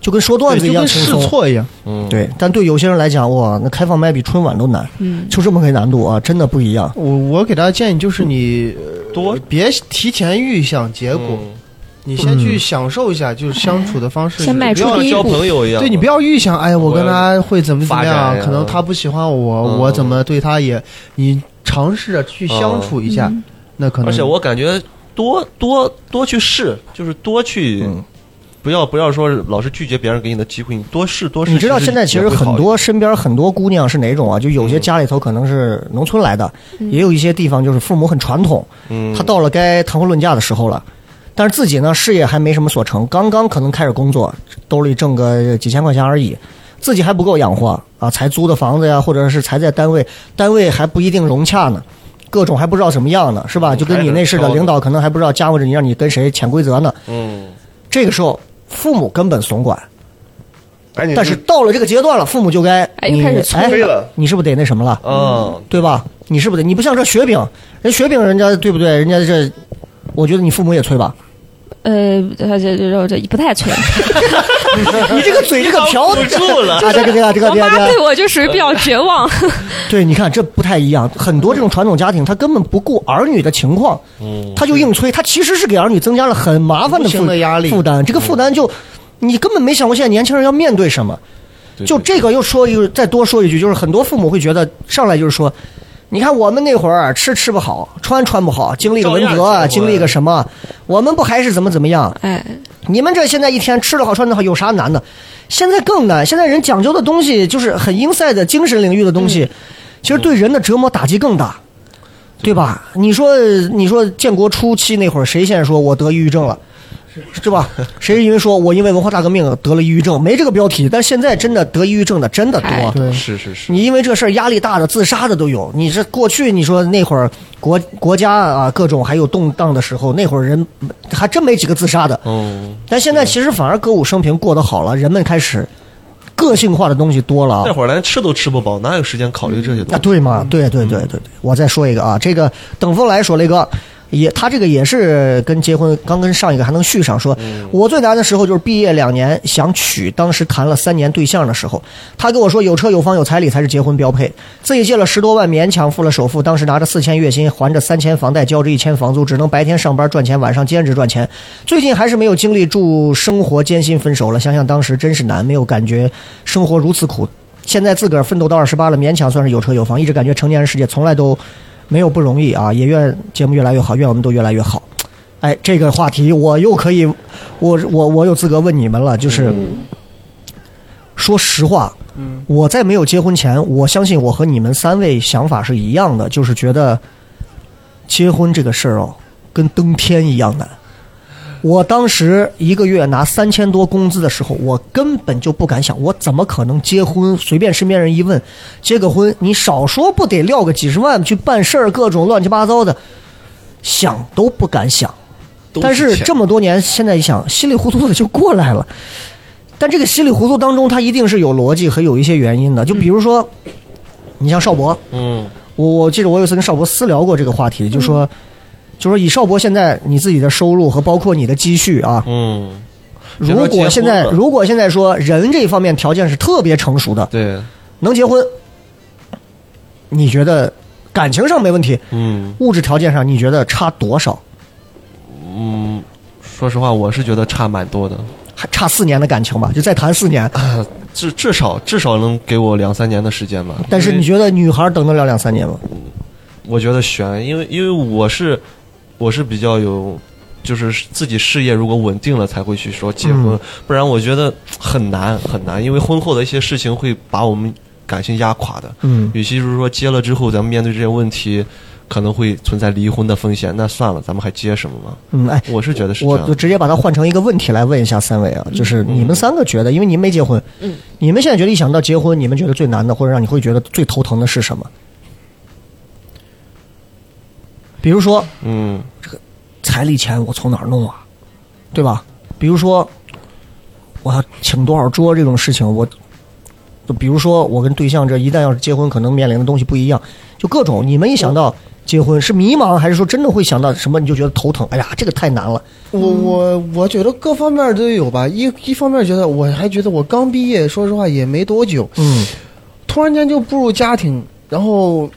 就跟说段子一样试样轻松。错一样。嗯，对，但对有些人来讲，哇，那开放麦比春晚都难，嗯，就这么个难度啊，真的不一样。我我给大家建议就是你呃多别提前预想结果，嗯你先去享受一下，就是相处的方式。先迈出不要交第一步朋友一样。对你不要预想，哎呀，我跟他会怎么怎么样，可能他不喜欢我，嗯我怎么对他也，你尝试着去相处一下，那可能。而且我感觉多多多去试，就是多去，嗯不要不要说老是拒绝别人给你的机会，你多试多试。你知道现在其实很多身边很多姑娘是哪种啊？就有些家里头可能是农村来的，也有一些地方就是父母很传统，嗯，他到了该谈婚论嫁的时候了，但是自己呢事业还没什么所成，刚刚可能开始工作，兜里挣个几千块钱而已，自己还不够养活啊，才租的房子呀，或者是才在单位，单位还不一定融洽呢。各种还不知道怎么样呢，是吧？嗯就跟你那似的，领导可能还不知道家伙着你，让你跟谁潜规则呢。嗯，这个时候，父母根本怂管，哎，但是到了这个阶段了，父母就该你你是不是得那什么了？嗯，对吧？你是不是得？你不像这雪饼，人雪饼人家对不对？人家这，我觉得你父母也催吧。呃，这这这这不太催。你这个嘴这个瓢堵住了啊！这个这个这个我妈这个这个，对我就属于比较绝望。对，你看这不太一样。很多这种传统家庭，他根本不顾儿女的情况，嗯他就硬催，他其实是给儿女增加了很麻烦的无形负的压力负担。这个负担就，你根本没想过现在年轻人要面对什么。就这个又说一个，再多说一句，就是很多父母会觉得上来就是说，你看我们那会儿吃吃不好，穿穿不好，经历个文革，经历个什么，我们不还是怎么怎么样？哎，你们这现在一天吃得好穿得好有啥难的？现在更难，现在人讲究的东西就是很 inside 的精神领域的东西，其实对人的折磨打击更大，对吧？你说，你说建国初期那会儿，谁先说我得抑郁症了？是吧？谁因为说我因为文化大革命得了抑郁症？没这个标题，但现在真的得抑郁症的真的多。对，是是是，你因为这事儿压力大的、自杀的都有。你这过去你说那会儿国国家啊各种还有动荡的时候，那会儿人还真没几个自杀的。嗯，但现在其实反而歌舞升平过得好了，人们开始个性化的东西多了啊那。会儿连吃都吃不饱，哪有时间考虑这些东啊，西？对嘛？对对对对对，我再说一个啊，这个等风来说了一个，也他这个也是跟结婚刚跟上一个还能续上说，我最难的时候就是毕业两年想娶，当时谈了三年对象的时候，他跟我说有车有房有彩礼才是结婚标配，自己借了十多万勉强付了首付，当时拿着四千月薪，还着三千房贷，交着一千房租，只能白天上班赚钱，晚上兼职赚钱。最近还是没有精力住生活艰辛分手了，想想当时真是难，没有感觉生活如此苦。现在自个儿奋斗到二十八了，勉强算是有车有房，一直感觉成年人世界从来都没有不容易啊！也愿节目越来越好，愿我们都越来越好。哎，这个话题我又可以，我我我有资格问你们了，就是、说实话，我在没有结婚前，我相信我和你们三位想法是一样的，就是觉得结婚这个事儿哦，跟登天一样难。我当时一个月拿三千多工资的时候，我根本就不敢想，我怎么可能结婚？随便身边人一问，结个婚，你少说不得撂个几十万去办事儿，各种乱七八糟的，想都不敢想。但是这么多年，现在一想，稀里糊涂的就过来了。但这个稀里糊涂当中，它一定是有逻辑和有一些原因的。就比如说，你像邵博，嗯我我记得我有一次跟邵博私聊过这个话题，就说，就说以少博现在你自己的收入和包括你的积蓄啊，嗯，如果现在如果现在说人这一方面条件是特别成熟的，对，能结婚，你觉得感情上没问题，嗯物质条件上你觉得差多少？嗯，说实话，我是觉得差蛮多的，还差四年的感情吧，就再谈四年。至至少至少能给我两三年的时间吧。但是你觉得女孩等得了两三年吗？我觉得悬，因为因为我是我是比较有，就是自己事业如果稳定了才会去说结婚，嗯不然我觉得很难很难，因为婚后的一些事情会把我们感情压垮的。嗯与其就是说结了之后咱们面对这些问题，可能会存在离婚的风险，那算了，咱们还结什么嘛？嗯，哎，我是觉得是这我就。直接把它换成一个问题来问一下三位啊，就是你们三个觉得，因为你们没结婚，嗯，你们现在觉得一想到结婚，你们觉得最难的或者让你会觉得最头疼的是什么？比如说嗯这个彩礼钱我从哪儿弄啊，对吧？比如说我要请多少桌这种事情，我就比如说我跟对象这一旦要是结婚，可能面临的东西不一样，就各种你们一想到结婚是迷茫，还是说真的会想到什么你就觉得头疼？哎呀，这个太难了。我我我觉得各方面都有吧。一一方面觉得我还觉得我刚毕业，说实话也没多久，嗯突然间就步入家庭，然后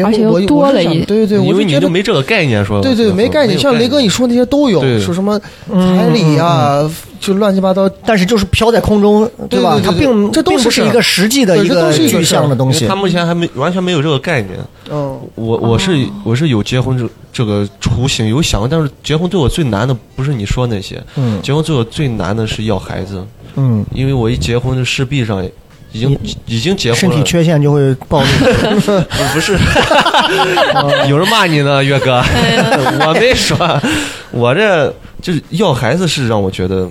而且又我多了一想对对，我因为你觉得就没这个概念说。对对没概念。像雷哥你说那些都有，说什么彩礼啊，就乱七八糟。但是就是飘在空中，对对对它并这都不是一个实际的一个对这都是一个具象的东西他。目前还没完全没有这个概念。嗯，我我是我是有结婚这这个雏形，有想过，但是结婚对我最难的不是你说那些，嗯结婚对我最难的是要孩子，嗯，因为我一结婚就势必上已经已经结身婚了，身体缺陷就会暴露。不 不是，有人骂你呢，岳哥，我没说，我这就是要孩子是让我觉得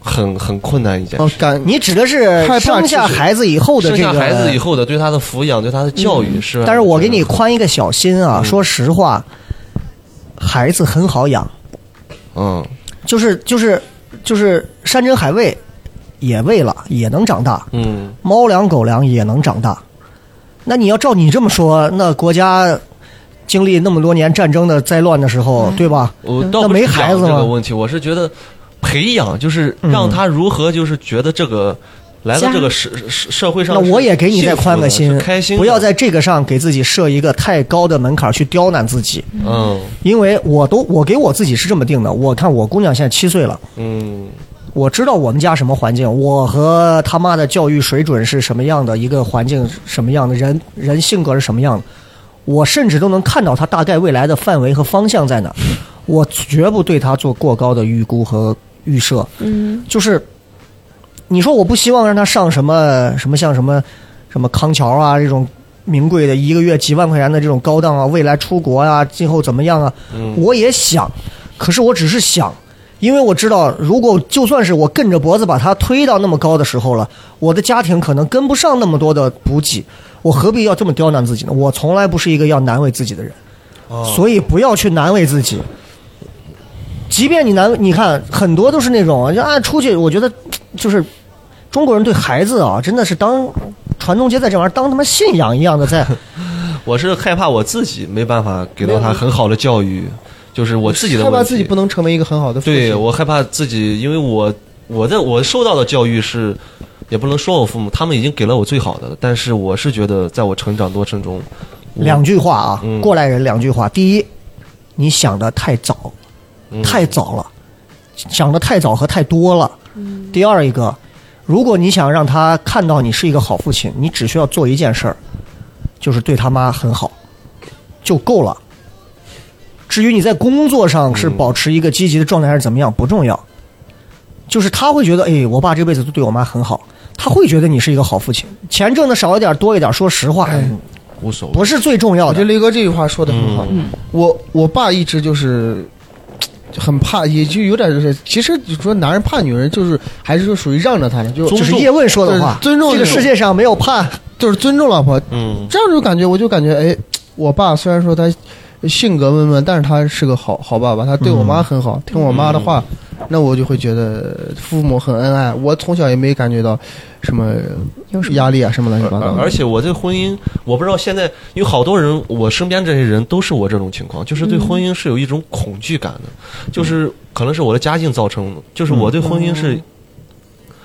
很很困难一件事，。哦感你指的是生下孩子以后的这个生下孩子以后的对他的抚养、对他的教育是，但是我给你宽一个小心啊，嗯。说实话，孩子很好养，嗯。就是就是就是山珍海味也喂了，也能长大，嗯。猫粮狗粮也能长大。那你要照你这么说，那国家经历那么多年战争的灾乱的时候，对吧？我倒那没孩子吗？这个问题，我是觉得培养就是嗯。让他如何就是觉得这个。来到这个社社社会上那我也给你再宽个心开心，不要在这个上给自己设一个太高的门槛去刁难自己。嗯。因为我都我给我自己是这么定的，我看我姑娘现在七岁了，嗯我知道我们家什么环境，我和他妈的教育水准是什么样的一个环境，什么样的人人性格是什么样的，我甚至都能看到他大概未来的范围和方向在哪，我绝不对他做过高的预估和预设。嗯，就是你说我不希望让他上什么什么像什么什么康桥啊这种名贵的一个月几万块钱的这种高档啊，未来出国啊，今后怎么样啊？我也想，可是我只是想，因为我知道，如果就算是我跟着脖子把他推到那么高的时候了，我的家庭可能跟不上那么多的补给，我何必要这么刁难自己呢？我从来不是一个要难为自己的人，所以不要去难为自己。即便你难，你看很多都是那种就啊出去，我觉得就是中国人对孩子啊，真的是当传宗接代这玩意儿当他妈信仰一样的在。我是害怕我自己没办法给到他很好的教育，就是我自己的问题。害怕自己不能成为一个很好的父亲。对我害怕自己，因为我我在我受到的教育是，也不能说我父母，他们已经给了我最好的了，但是我是觉得在我成长过程中，两句话啊，嗯过来人两句话。第一，你想的太早，太早了，想的太早和太多了。第二一个，如果你想让他看到你是一个好父亲，你只需要做一件事儿，就是对他妈很好，就够了。至于你在工作上是保持一个积极的状态还是怎么样，不重要。就是他会觉得，哎，我爸这辈子都对我妈很好，他会觉得你是一个好父亲。钱挣的少一点多一点，说实话，无所谓。不是最重要的。我觉得雷哥这句话说的很好。我我爸一直就是很怕，也就有点就是，其实你说男人怕女人，就是还是说属于让着他的，就就是叶问说的话，尊重这个世界上没有怕，就是尊重老婆。嗯，这样就感觉，我就感觉，哎，我爸虽然说他性格闷闷，但是他是个好好爸爸，他对我妈很好，听我妈的话，那我就会觉得父母很恩爱。我从小也没感觉到什么压力啊，什么乱七八糟。而且我对婚姻，我不知道现在有好多人，我身边这些人都是我这种情况，就是对婚姻是有一种恐惧感的，就是可能是我的家境造成的，就是我对婚姻是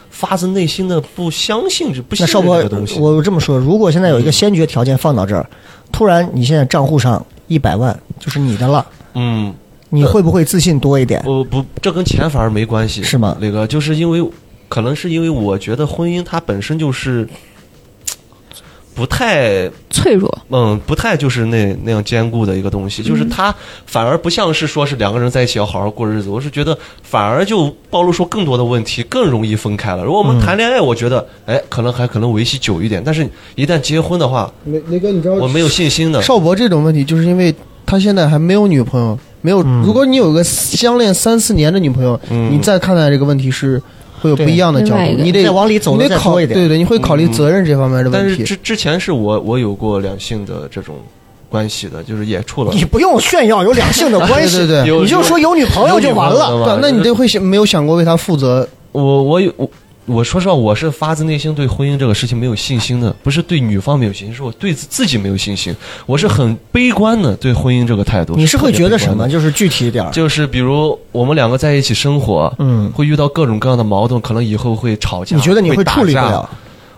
发自内心的不相信，这个东西。，我这么说，如果现在有一个先决条件放到这儿，突然你现在账户上一百万就是你的了，嗯，你会不会自信多一点？不不，这跟钱反而没关系，是吗？那个就是因为，可能是因为我觉得婚姻它本身就是不太脆弱，嗯，不太就是那那样坚固的一个东西，就是它反而不像是说是两个人在一起要好好过日子，我是觉得反而就暴露出更多的问题，更容易分开了。如果我们谈恋爱，我觉得哎，可能还可能维系久一点，但是一旦结婚的话，雷雷哥，你知道我没有信心的。少博这种问题，就是因为他现在还没有女朋友，没有。如果你有个相恋三四年的女朋友，嗯你再看待这个问题是会有不一样的角度你得往里走你得考得再多一点对对，你会考虑责任这方面的问题。是之之前是我我有过两性的这种关系的，就是也处了。你不用炫耀有两性的关系，对对对你就说有女朋友就完了。对，那你得会想没有想过为他负责？我我有我我说实话，我是发自内心对婚姻这个事情没有信心的，不是对女方没有信心，是我对自自己没有信心。我是很悲观的对婚姻这个态度。你是会觉得什么？就是具体一点儿。就是比如我们两个在一起生活，嗯会遇到各种各样的矛盾，可能以后会吵架。你觉得你会处理不了？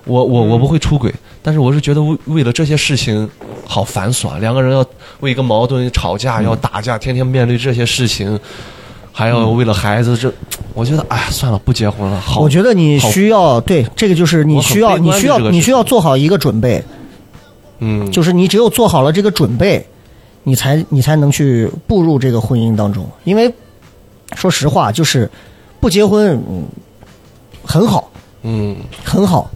我我我不会出轨，但是我是觉得为为了这些事情好繁琐，两个人要为一个矛盾吵架，要打架，天天面对这些事情，还要为了孩子，这我觉得哎呀，算了，不结婚了。好，我觉得你需要对这个就是你需要你需要你需要做好一个准备，嗯，就是你只有做好了这个准备，你才你才能去步入这个婚姻当中。因为说实话，就是不结婚，嗯，很好，嗯很好。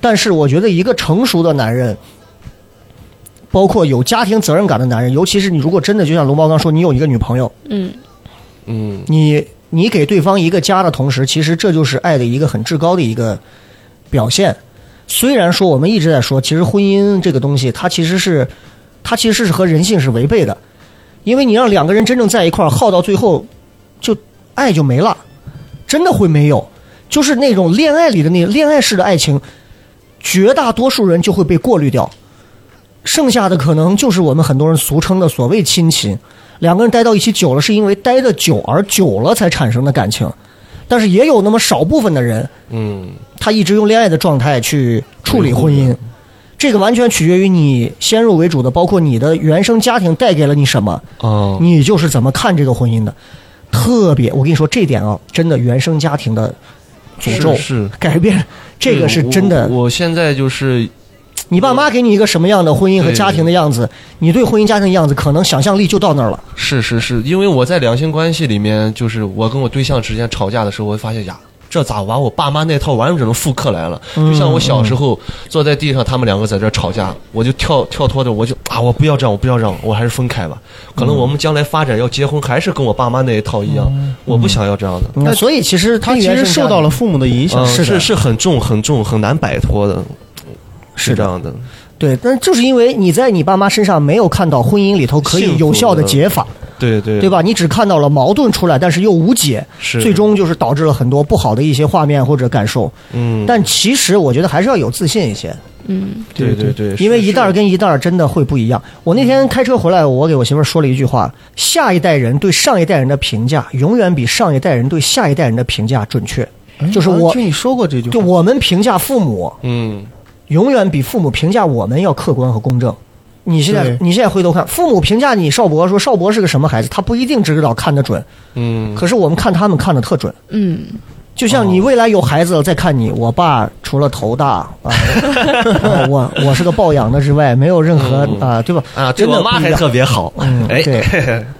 但是我觉得一个成熟的男人，包括有家庭责任感的男人，尤其是你如果真的就像龙猫刚说，你有一个女朋友，嗯，嗯你你给对方一个家的同时，其实这就是爱的一个很至高的一个表现。虽然说我们一直在说，其实婚姻这个东西，它其实是它其实是和人性是违背的，因为你让两个人真正在一块儿耗到最后，就爱就没了，真的会没有。就是那种恋爱里的那恋爱式的爱情，绝大多数人就会被过滤掉，剩下的可能就是我们很多人俗称的所谓亲情。两个人待到一起久了，是因为待的久而久了才产生的感情。但是也有那么少部分的人，嗯他一直用恋爱的状态去处理婚姻，这个完全取决于你先入为主的，包括你的原生家庭带给了你什么，哦，你就是怎么看这个婚姻的。特别，我跟你说这点啊，真的原生家庭的诅咒是是改变，这个是真的我现在就是你爸妈给你一个什么样的婚姻和家庭的样子，你对婚姻家庭的样子可能想象力就到那儿了。是是是，因为我在两性关系里面，就是我跟我对象之间吵架的时候，我会发现呀。这咋把我爸妈那套完整的复刻来了？就像我小时候坐在地上，他们两个在这吵架，我就跳跳脱着，我就啊，我不要这样，我不要这样，我还是分开吧。可能我们将来发展要结婚，还是跟我爸妈那一套一样，我不想要这样的。那所以其实他其实受到了父母的影响是是很重很重很难摆脱的，是这样的。对，但就是因为你在你爸妈身上没有看到婚姻里头可以有效的解法，对对对？吧？你只看到了矛盾出来，但是又无解，是最终就是导致了很多不好的一些画面或者感受。嗯，但其实我觉得还是要有自信一些，嗯，对对对，因为一代跟一代真的会不一样。我那天开车回来，我给我媳妇儿说了一句话：下一代人对上一代人的评价，永远比上一代人对下一代人的评价准确。就是我听你说过这句话，就我们评价父母，嗯永远比父母评价我们要客观和公正。你现在你现在回头看，父母评价你少博说少博是个什么孩子，他不一定知道看得准，嗯，可是我们看他们看的特准。嗯，就像你未来有孩子了再看你，我爸除了头大啊，啊 我我是个抱养的之外，没有任何啊，对吧？啊，对真的我妈还特别好，嗯哎，对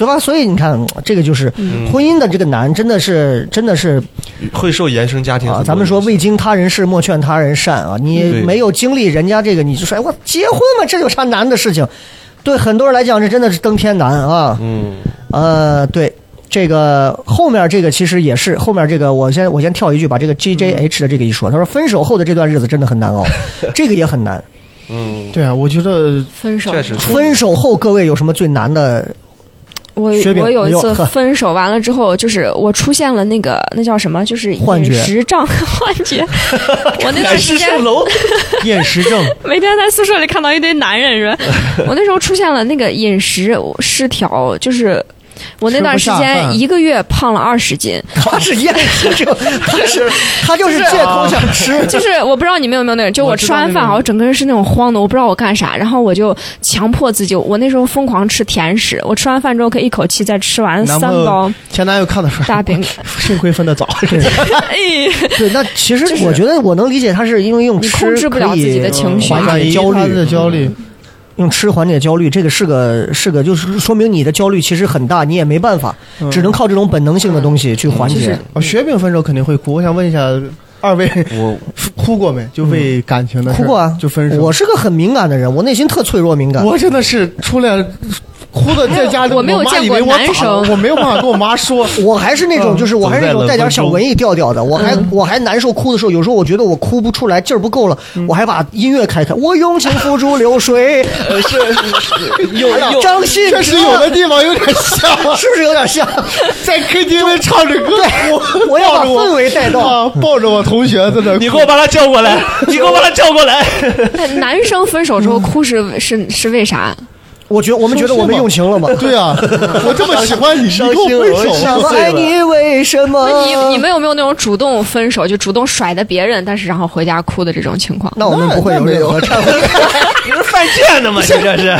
对吧？所以你看，这个就是婚姻的这个难，真的是真的是会受原生家庭啊，咱们说未经他人事，莫劝他人善啊！你没有经历人家这个，你就说哎，我结婚嘛，这有啥难的事情？对很多人来讲，这真的是登天难啊！嗯呃，对。这个后面这个其实也是后面这个，我先我先跳一句，把这个 G J H 的这个一说，他说分手后的这段日子真的很难熬，这个也很难。嗯，对啊，我觉得分手确实分手后各位有什么最难的？我我有一次分手完了之后，就是我出现了那个那叫什么，就是饮食障幻觉。我那段时间楼，厌食症，每天在宿舍里看到一堆男人，是吧？我那时候出现了那个饮食失调，就是我那段时间一个月胖了二十斤。他是厌食症，他是他就是借口想吃。就是我不知道你们有没有那种，就我吃完饭啊，我整个人是那种慌的，我不知道我干啥，然后我就强迫自己，我那时候疯狂吃甜食，我吃完饭之后可以一口气再吃完三包前男友看得出来，大饼，幸亏分得早，哎，对，那其实我觉得我能理解，他是因为用吃控制不了自己的情绪。缓解焦虑的虑，焦虑。用吃缓解焦虑，这个是个是个，就是说明你的焦虑其实很大，你也没办法，嗯只能靠这种本能性的东西去缓解。哦，雪饼分手肯定会哭，我想问一下二位，我 哭过没？就为感情的哭过啊，就分手。我是个很敏感的人，我内心特脆弱敏感。我真的是初恋哭的在家里，我没有见过男生我没有办法跟我妈说。我还是那种，就是我还是那种带点小文艺调调的。我还嗯我还难受哭的时候，有时候我觉得我哭不出来，劲儿不够了，嗯我还把音乐开开。我用情付诸流水，呃是有有张信哲确实有的地方有点像，是不是有点像？在 KTV 唱着歌，我我要把氛围带到。啊，抱着我同学在那哭。你给我把他叫过来，你给我把他叫过来。那男生分手之后哭是是是为啥？我觉得我们觉得我们用情了吗？对啊，我这么喜欢你，你跟我分手，想爱你为什么？你你们有没有那种主动分手，就主动甩的别人，但是然后回家哭的这种情况？那我们不会有任何忏悔。你是犯贱的吗？你这是？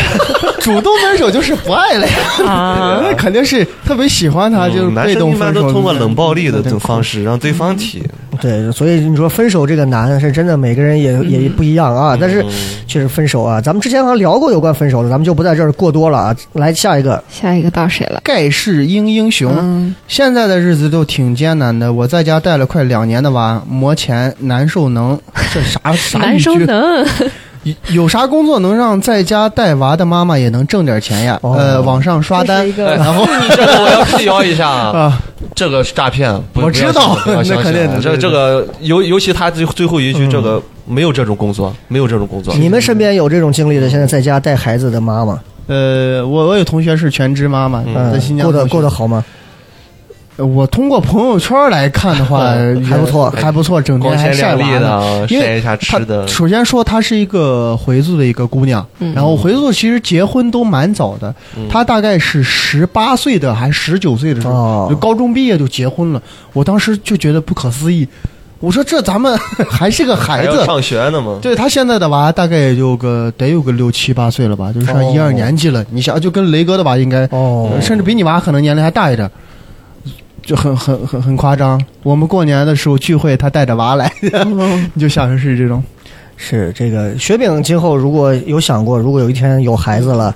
主动分手就是不爱了呀，啊 那肯定是特别喜欢他，就是嗯男被动生一般分手。都通过冷暴力的这种方式让对方提。对，所以你说分手这个难是真的，每个人也也不一样啊。但是确实分手啊，咱们之前好像聊过有关分手的，咱们就不在这儿过多了啊。来下一个，下一个到谁了？盖世英英雄，嗯，现在的日子都挺艰难的。我在家带了快两年的娃，磨钱难受能，这啥啥难受？能 有有啥工作能让在家带娃的妈妈也能挣点钱呀？哦。呃，网上刷单然后 这个我要辟谣一下啊，啊，这个是诈骗，不我知道那肯定的啊这这个尤尤其他最最后一句，这个没有这种工作，没有这种工作。你们身边有这种经历的，现在在家带孩子的妈妈，呃，我我有同学是全职妈妈，嗯。在新，疆过得过得好吗？呃我通过朋友圈来看的话，嗯还不错还不错，整天还晒娃呢。啊，因为晒一下吃的她。首先说她是一个回族的一个姑娘，嗯然后回族其实结婚都蛮早的，她大概是十八岁的还是十九岁的时候，哦就高中毕业就结婚了。我当时就觉得不可思议，我说这咱们 还是个孩子。上学呢吗？对她现在的娃大概也就个得有个六七八岁了吧，就是上哦一二年级了。你想，就跟雷哥的娃应该哦甚至比你娃可能年龄还大一点，就很很很很夸张。我们过年的时候聚会，他带着娃来，你 就想着是这种。是这个雪饼今后如果有想过，如果有一天有孩子了，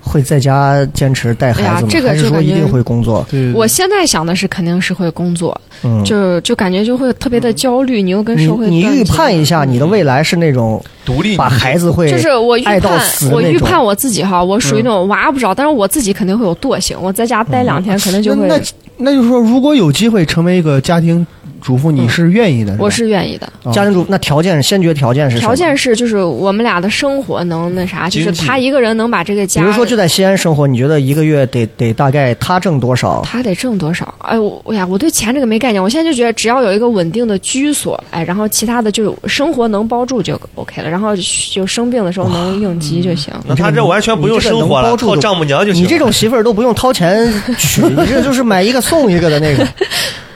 会在家坚持带孩子吗？哎这个还是就说一定会工作？对，我现在想的是肯定是会工作，嗯，就就感觉就会特别的焦虑，你又跟社会你预判一下，你的未来是那种独立把孩子会就是我预判我预判我自己哈，我属于那种娃不着，但是我自己肯定会有惰性，我在家待两天可能就会，那那那就是说，如果有机会成为一个家庭主妇，你是愿意的？吧我是愿意的。哦家庭主那条件先决条件是什么条件是就是我们俩的生活能那啥，就是他一个人能把这个家比，如说就在西安生活，你觉得一个月得得大概他挣多少？他得挣多少？哎，我我呀，我对钱这个没概念。我现在就觉得只要有一个稳定的居所，哎，然后其他的就生活能包住就 OK 了，然后就生病的时候能应急就行。那他这完全不用生活靠丈母娘就行。你这种媳妇儿都不用掏钱 娶，你这就是买一个送一个的那个。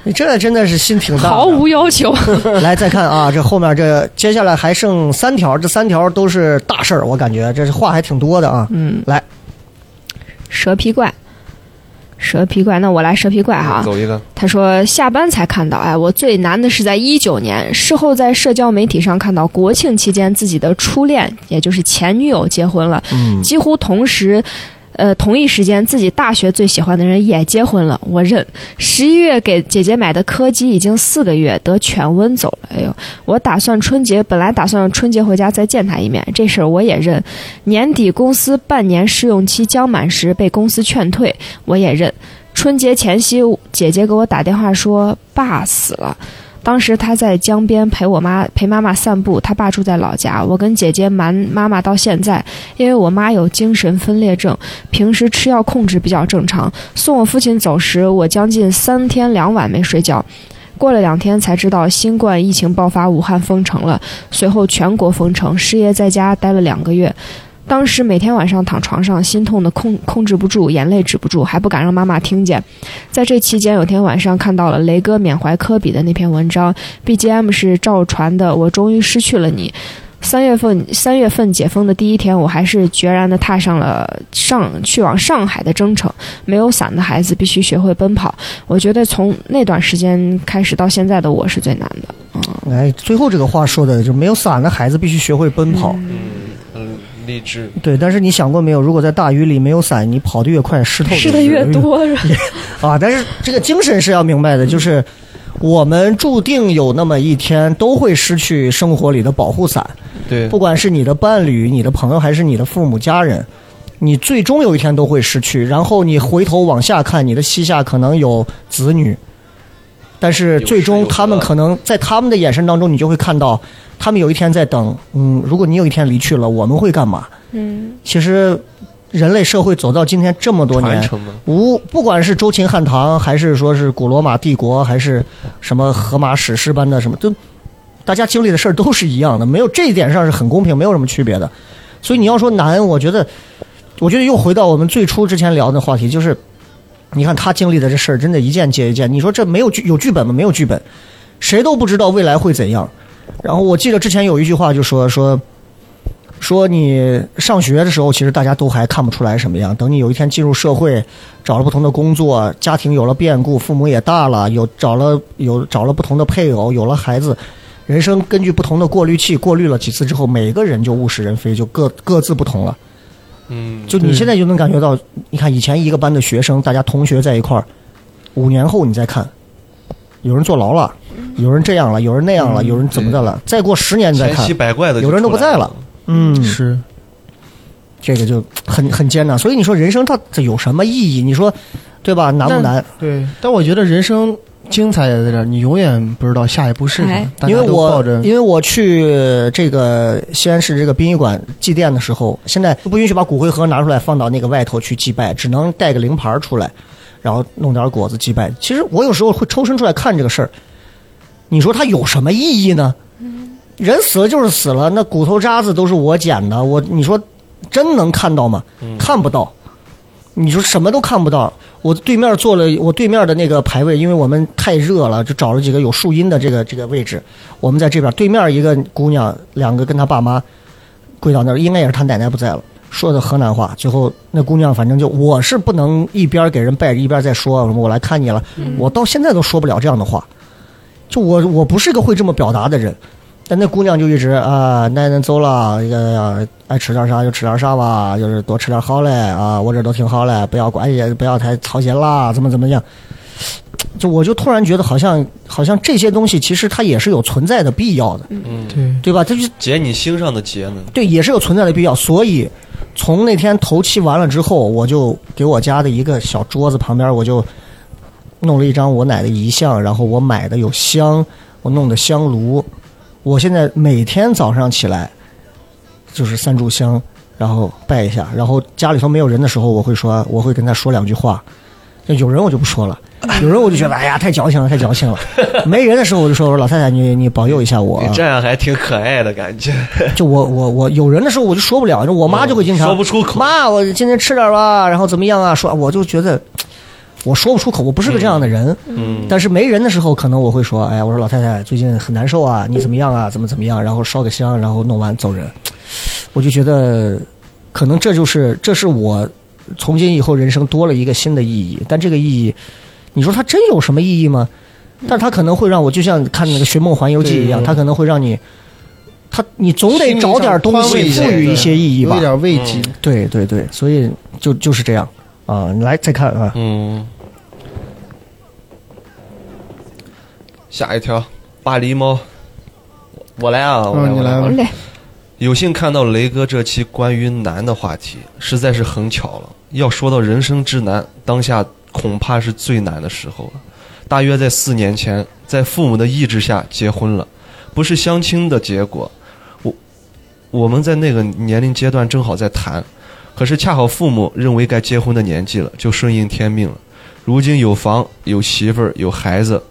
你这真的是心挺大。毫无要求，来，再看啊，这后面这接下来还剩三条，这三条都是大事儿，我感觉这是话还挺多的啊。嗯，来，蛇皮怪，蛇皮怪，那我来蛇皮怪哈。走一个，他说下班才看到，哎，我最难的是在一九年事后在社交媒体上看到国庆期间自己的初恋，也就是前女友结婚了，嗯，几乎同时。呃，同一时间，自己大学最喜欢的人也结婚了，我认。十一月给姐姐买的柯基已经四个月，得犬瘟走了。哎呦，我打算春节，本来打算春节回家再见他一面，这事儿我也认。年底公司半年试用期将满时，被公司劝退，我也认。春节前夕，姐姐给我打电话说爸死了。当时她在江边陪我妈陪妈妈散步，她爸住在老家。我跟姐姐瞒妈妈到现在，因为我妈有精神分裂症，平时吃药控制比较正常。送我父亲走时，我将近三天两晚没睡觉。过了两天才知道新冠疫情爆发，武汉封城了，随后全国封城，失业在家待了两个月。当时每天晚上躺床上，心痛的控控制不住，眼泪止不住，还不敢让妈妈听见。在这期间，有天晚上看到了雷哥缅怀科比的那篇文章，BGM 是赵传的《我终于失去了你》。三月份，三月份解封的第一天，我还是决然地踏上了上去往上海的征程。没有伞的孩子必须学会奔跑。我觉得从那段时间开始到现在的我是最难的。哎，最后这个话说的就没有伞的孩子必须学会奔跑。嗯，励志。对，但是你想过没有？如果在大雨里没有伞，你跑得越快，湿透 湿的越多，啊。但是这个精神是要明白的，就是我们注定有那么一天都会失去生活里的保护伞，对，不管是你的伴侣、你的朋友，还是你的父母家人，你最终有一天都会失去。然后你回头往下看，你的膝下可能有子女，但是最终他们可能在他们的眼神当中，你就会看到，他们有一天在等。嗯，如果你有一天离去了，我们会干嘛？嗯，其实，人类社会走到今天这么多年，无不管是周秦汉唐，还是说是古罗马帝国，还是什么荷马史诗般的什么，都大家经历的事儿都是一样的，没有这一点上是很公平，没有什么区别的。所以你要说难，我觉得，我觉得又回到我们最初之前聊的话题，就是你看他经历的这事儿，真的一件接一件。你说这没有剧有剧本吗？没有剧本，谁都不知道未来会怎样。然后我记得之前有一句话就说说。说你上学的时候，其实大家都还看不出来什么样。等你有一天进入社会，找了不同的工作，家庭有了变故，父母也大了，有找了有找了不同的配偶，有了孩子，人生根据不同的过滤器过滤了几次之后，每个人就物是人非，就各各自不同了。嗯，就你现在就能感觉到，你看以前一个班的学生，大家同学在一块儿，五年后你再看，有人坐牢了，有人这样了，有人那样了，有人怎么的了，再过十年你再看千奇，百怪的，有人都不在了。嗯，是这个就很很艰难。所以你说人生它这有什么意义？你说对吧？难不难？对，但我觉得人生精彩也在这儿，你永远不知道下一步是什哎么。因为我因为我去这个西安市这个殡仪馆祭奠的时候，现在不允许把骨灰盒拿出来放到那个外头去祭拜，只能带个灵牌出来，然后弄点果子祭拜。其实我有时候会抽身出来看这个事儿，你说它有什么意义呢？人死了就是死了，那骨头渣子都是我捡的，我你说真能看到吗？看不到。你说什么都看不到。我对面坐了，我对面的那个排位，因为我们太热了，就找了几个有树荫的这个这个位置。我们在这边，对面一个姑娘，两个跟她爸妈跪到那儿，应该也是她奶奶不在了，说的河南话。最后那姑娘反正就，我是不能一边给人拜一边在说什么我来看你了，我到现在都说不了这样的话。就我我不是个会这么表达的人，但那姑娘就一直啊，奶奶走了，哎呀，爱吃点啥就吃点啥吧，就是多吃点好嘞啊，我这都挺好嘞，不要管也，不要太操心啦，怎么怎么样。就我就突然觉得，好像好像这些东西其实它也是有存在的必要的，嗯，对，对吧？这就解你心上的结呢。对，也是有存在的必要。所以从那天头七完了之后，我就给我家的一个小桌子旁边，我就弄了一张我奶的遗像，然后我买的有香，我弄的香炉。我现在每天早上起来就是三炷香，然后拜一下，然后家里头没有人的时候，我会说，我会跟他说两句话。那有人我就不说了，有人我就觉得哎呀太矫情了，太矫情了。没人的时候我就说，我说老太太你你保佑一下我。你这样还挺可爱的感觉，就我我我有人的时候我就说不了，我妈就会经常、说不出口妈，我今天吃点吧，然后怎么样啊？说我就觉得我说不出口，我不是个这样的人。嗯，但是没人的时候，可能我会说，哎呀，我说老太太最近很难受啊，你怎么样啊？怎么怎么样？然后烧个香，然后弄完走人。我就觉得，可能这就是这是我从今以后人生多了一个新的意义。但这个意义，你说它真有什么意义吗？但它可能会让我就像看那个《寻梦环游记》一样，对它可能会让你，它你总得找点东西赋予一些意义吧有。点慰藉。对对对，所以就就是这样啊。你来再看啊，嗯，下一条巴黎猫，我来啊，我来，我来我来有幸看到雷哥这期关于难的话题，实在是很巧了。要说到人生之难，当下恐怕是最难的时候了。大约在四年前，在父母的意志下结婚了，不是相亲的结果。我我们在那个年龄阶段正好在谈，可是恰好父母认为该结婚的年纪了，就顺应天命了。如今有房有媳妇儿有孩子，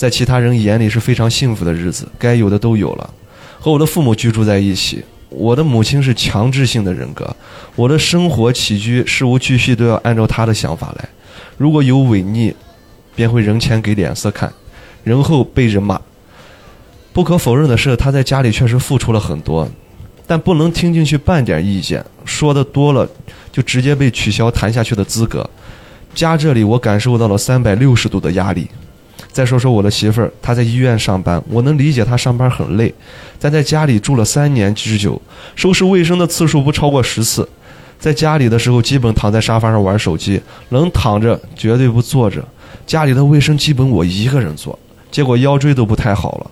在其他人眼里是非常幸福的日子，该有的都有了。和我的父母居住在一起。我的母亲是强制性的人格，我的生活起居事无巨细都要按照她的想法来。如果有违逆，便会人前给脸色看，人后被人骂。不可否认的是，她在家里确实付出了很多，但不能听进去半点意见，说的多了就直接被取消谈下去的资格。家这里我感受到了三百六十度的压力。再说说我的媳妇儿，她在医院上班，我能理解她上班很累，但在家里住了三年之久，收拾卫生的次数不超过十次。在家里的时候，基本躺在沙发上玩手机，能躺着绝对不坐着。家里的卫生基本我一个人做，结果腰椎都不太好了。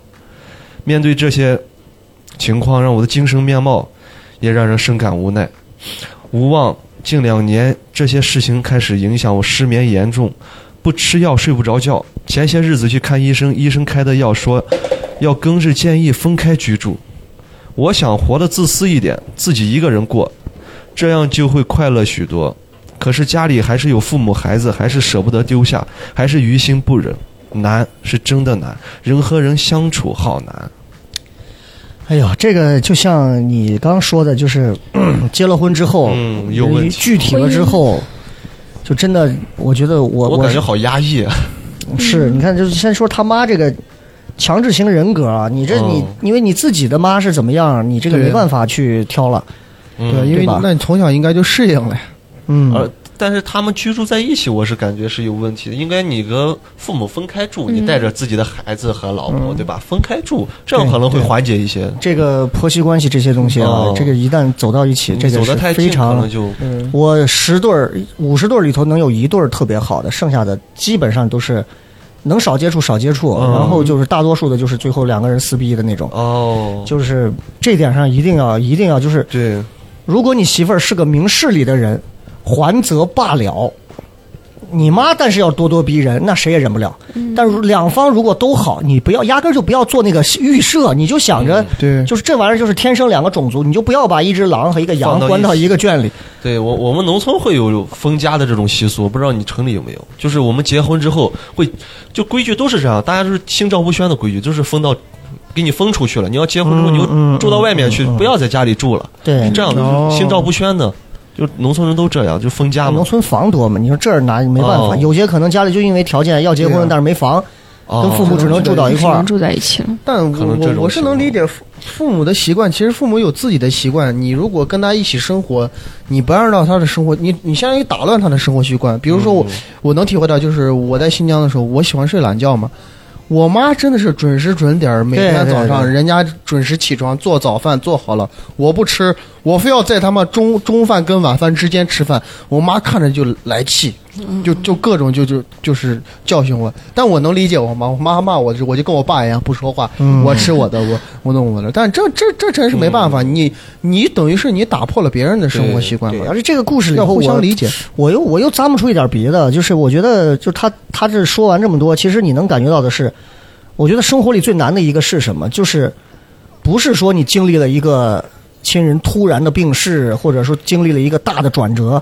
面对这些情况，让我的精神面貌也让人深感无奈。无望近两年，这些事情开始影响我，失眠严重，不吃药睡不着觉。前些日子去看医生，医生开的药说要更是建议分开居住。我想活得自私一点，自己一个人过，这样就会快乐许多。可是家里还是有父母孩子，还是舍不得丢下，还是于心不忍。难是真的难，人和人相处好难。哎呦，这个就像你刚说的，就是 结了婚之后，嗯有问题具体了之后，就真的，我觉得我我感觉好压抑啊！是，你看，就是先说他妈这个强制型人格啊，你这你、哦。因为你自己的妈是怎么样，你这个没办法去挑了，对，嗯，因为那你从小应该就适应了呀。嗯，而但是他们居住在一起，我是感觉是有问题的。应该你跟父母分开住，你带着自己的孩子和老婆，对吧？分开住，这样可能会缓解一些。这个婆媳关系这些东西啊，哦这个一旦走到一起，这个走是得太非常能就我十对儿、五十对儿里头能有一对儿特别好的，剩下的基本上都是能少接触少接触，嗯然后就是大多数的就是最后两个人撕逼的那种。哦，就是这点上一定要一定要就是，对，如果你媳妇儿是个明事理的人，还则罢了。你妈但是要咄咄逼人，那谁也忍不了。但是两方如果都好，你不要压根儿就不要做那个预设，你就想着，对就是这玩意儿就是天生两个种族，你就不要把一只狼和一个羊关到一个圈里。对我我们农村会有分家的这种习俗，不知道你城里有没有？就是我们结婚之后会，就规矩都是这样，大家都是心照不宣的规矩，就是分到。给你分出去了，你要结婚之后你嗯就住到外面去，不要在家里住了。对，这样的心照不宣的，就农村人都这样，就分家嘛农。村房多嘛，你说这儿哪没办法？哦有些可能家里就因为条件要结婚，啊但是没房，哦跟父母只能住到一块儿只能。住在一起了。但我可能这种我我是能理解父父母的习惯，其实父母有自己的习惯。你如果跟他一起生活，你不按照他的生活，你你相当于打乱他的生活习惯。比如说我、嗯我能体会到，就是我在新疆的时候，我喜欢睡懒觉嘛。我妈真的是准时准点儿，每天早上人家准时起床做早饭做好了，我不吃，我非要在他妈中中饭跟晚饭之间吃饭，我妈看着就来气，就就各种就就就是教训我，但我能理解我妈，我妈骂我，我就跟我爸一样不说话，嗯我吃我的，我我弄我的，但这这这真是没办法，你你等于是你打破了别人的生活习惯，嘛而，且这个故事里要互相理解。我又我又咂摸出一点别的，就是我觉得，就他他这说完这么多，其实你能感觉到的是，我觉得生活里最难的一个是什么？就是不是说你经历了一个亲人突然的病逝，或者说经历了一个大的转折，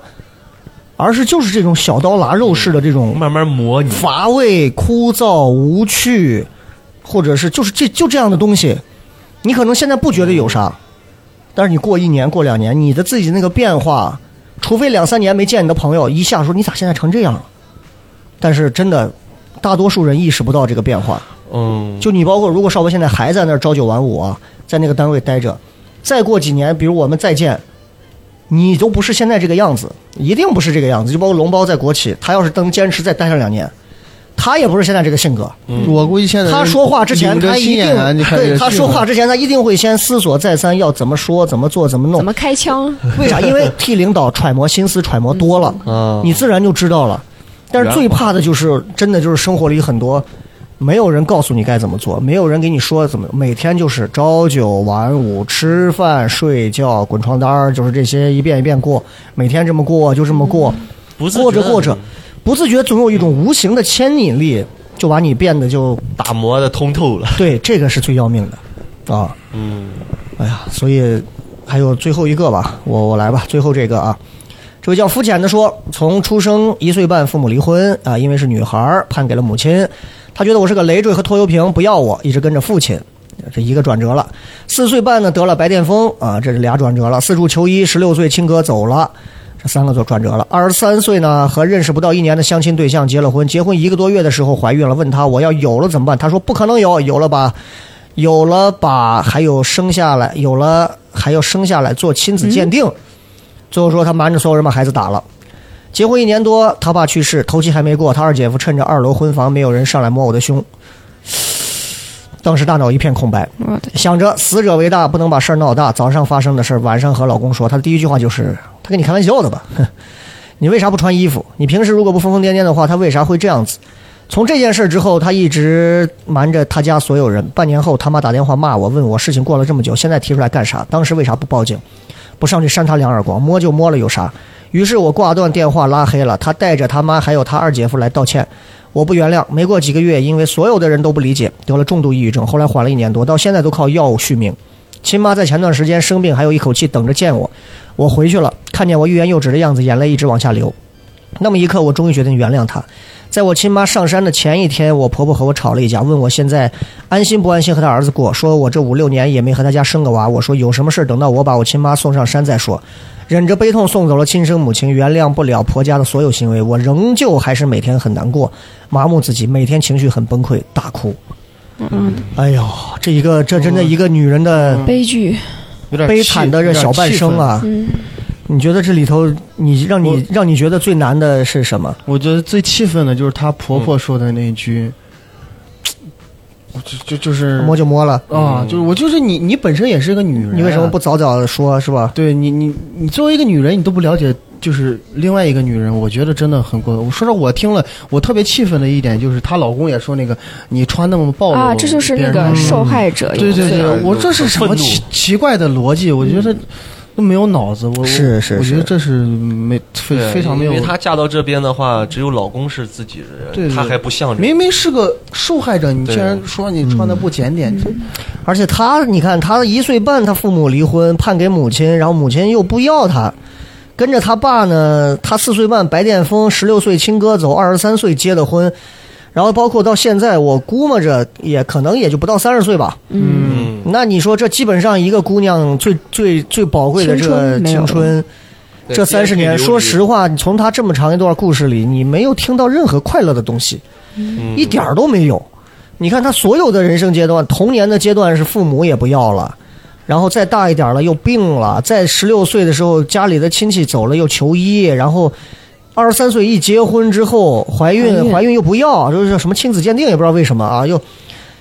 而是就是这种小刀拉肉式的这种慢慢磨你。乏味、枯燥、无趣，或者是就是这就这样的东西，你可能现在不觉得有啥，但是你过一年、过两年，你的自己那个变化，除非两三年没见你的朋友，一下说你咋现在成这样了？但是真的，大多数人意识不到这个变化。嗯，就你包括，如果少博现在还在那儿朝九晚五啊，在那个单位待着，再过几年，比如我们再见，你都不是现在这个样子，一定不是这个样子。就包括龙包在国企，他要是能坚持再待上两年，他也不是现在这个性格。我估计现在他说话之前，他一定啊，对他说话之前，他一定会先思索再三，要怎么说、怎么做、怎么弄怎。么开枪？为啥？因为 替领导揣摩心思揣摩多了，啊，你自然就知道了。但是最怕的就是，真的就是生活里很多，没有人告诉你该怎么做，没有人给你说怎么，每天就是朝九晚五，吃饭、睡觉、滚床单儿，就是这些一遍一遍过，每天这么过，就这么过，不过着过着，不自觉总有一种无形的牵引力，就把你变得就打磨的通透了。对，这个是最要命的，啊，嗯，哎呀，所以还有最后一个吧，我我来吧，最后这个啊，这位叫肤浅的说，从出生一岁半，父母离婚啊，因为是女孩，判给了母亲，他觉得我是个累赘和拖油瓶，不要我，一直跟着父亲。这一个转折了，四岁半呢得了白癜风啊，这是俩转折了。四处求医，十六岁亲哥走了，这三个就转折了。二十三岁呢和认识不到一年的相亲对象结了婚，结婚一个多月的时候怀孕了，问他我要有了怎么办？他说不可能有，有了吧，有了吧，还有生下来，有了还要生下来做亲子鉴定。最后说他瞒着所有人把孩子打了。结婚一年多，他爸去世，头七还没过，他二姐夫趁着二楼婚房没有人上来摸我的胸，当时大脑一片空白，想着死者为大，不能把事儿闹大。早上发生的事儿，晚上和老公说，他的第一句话就是：“他跟你开玩笑的吧？哼，你为啥不穿衣服？你平时如果不疯疯癫癫的话，他为啥会这样子？”从这件事之后，他一直瞒着他家所有人。半年后，他妈打电话骂我，问我事情过了这么久，现在提出来干啥？当时为啥不报警？不上去扇他两耳光？摸就摸了，有啥？于是我挂断电话，拉黑了他，带着他妈还有他二姐夫来道歉。我不原谅。没过几个月，因为所有的人都不理解，得了重度抑郁症，后来缓了一年多，到现在都靠药物续命。亲妈在前段时间生病，还有一口气等着见我。我回去了，看见我欲言又止的样子，眼泪一直往下流。那么一刻，我终于决定原谅他。在我亲妈上山的前一天，我婆婆和我吵了一架，问我现在安心不安心和她儿子过，说我这五六年也没和她家生个娃。我说有什么事等到我把我亲妈送上山再说。忍着悲痛送走了亲生母亲，原谅不了婆家的所有行为，我仍旧还是每天很难过，麻木自己，每天情绪很崩溃，大哭。嗯，哎呦，这一个这真的一个女人的悲剧，有点悲惨的这小半生。啊！嗯，你觉得这里头，你让你让你觉得最难的是什么？我觉得最气愤的就是她婆婆说的那一句，我就就就是摸就摸了，啊，就是我就是你，你本身也是个女人啊，你为什么不早早的说，是吧？对你你你作为一个女人，你都不了解，就是另外一个女人，我觉得真的很过分。我说实话，我听了，我特别气愤的一点就是她老公也说那个你穿那么暴露啊，这就是那别人个受害者对对对，我这是什么奇奇怪的逻辑？我觉得都没有脑子。我我是是是我觉得这是没非非常没有因为。她嫁到这边的话，只有老公是自己人，她还不像人。明明是个受害者，你竟然说你穿的不检点，这而且她，你看她一岁半，她父母离婚，判给母亲，然后母亲又不要她，跟着她爸呢，她四岁半白癜风，十六岁亲哥走，二十三岁结的婚，然后包括到现在，我估摸着也可能也就不到三十岁吧。嗯，那你说这基本上一个姑娘最最最宝贵的这个青春青春，这三十年，说实话，你从她这么长一段故事里，你没有听到任何快乐的东西，嗯。一点儿都没有。你看她所有的人生阶段，童年的阶段是父母也不要了，然后再大一点了又病了，在十六岁的时候家里的亲戚走了又求医，然后二十三岁一结婚之后怀孕，怀孕。又不要，就是什么亲子鉴定也不知道为什么啊，又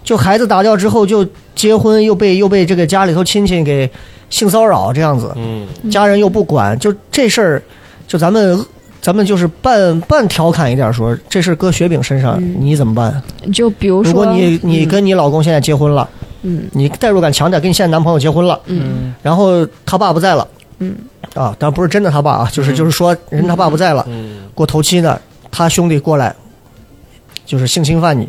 就孩子打掉之后就结婚，又被又被这个家里头亲戚给性骚扰这样子，嗯，家人又不管，就这事儿，就咱们咱们就是半半调侃一点说，这事儿搁雪饼身上、你怎么办？就比如说，如果你你嗯。跟你老公现在结婚了，嗯。你代入感强点，跟你现在男朋友结婚了，嗯。然后他爸不在了，嗯啊，当然不是真的他爸啊，就是就是说人他爸不在了，嗯过头七呢，他兄弟过来，就是性侵犯你，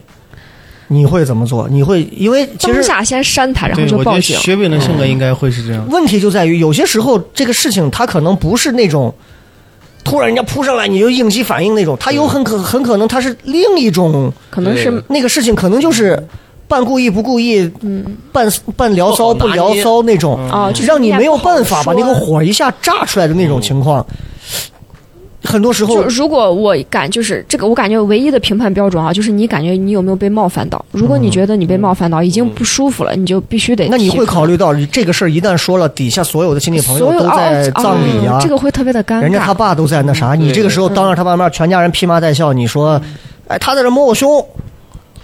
你会怎么做？你会因为其实当下先扇他，然后就报警。雪饼的性格应该会是这样。问题就在于有些时候这个事情他可能不是那种突然人家扑上来你就应激反应那种，他有很可很可能他是另一种可能是那个事情可能就是半故意不故意，嗯半半聊骚不聊骚那种，啊，就让你没有办法把那个火一下炸出来的那种情况。很多时候就如果我感就是这个，我感觉唯一的评判标准啊，就是你感觉你有没有被冒犯到。如果你觉得你被冒犯到，已经不舒服了，你就必须得。那你会考虑到这个事儿一旦说了，底下所有的亲戚朋友都在哦葬礼啊哦，这个会特别的尴尬。人家他爸都在那啥，你这个时候当着他爸妈全家人披麻戴孝，你说，哎，他在这摸我胸，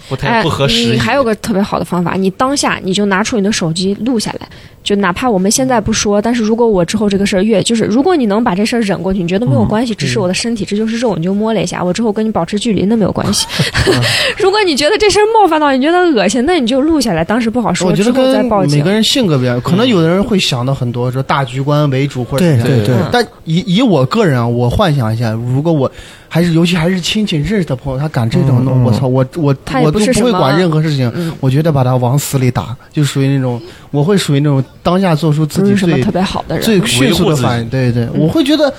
不太哎，不合时宜。你还有个特别好的方法，你当下你就拿出你的手机录下来，就哪怕我们现在不说，但是如果我之后这个事儿越就是，如果你能把这事儿忍过去，你觉得没有关系，只是我的身体，这就是肉，你就摸了一下，我之后跟你保持距离，那没有关系。如果你觉得这事儿冒犯到你，觉得恶心，那你就录下来，当时不好说，我觉得之后再跟报警每个。人性格不一样，可能有的人会想到很多，说大局观为主或者对对对，嗯但以以我个人啊，我幻想一下，如果我还是尤其还是亲戚认识的朋友，他敢这种弄，我操，我我我都不会管任何事情，嗯，我觉得把他往死里打，就属于那种，我会属于那种当下做出自己什么特别好的人。最迅速的反应，对对，我会觉得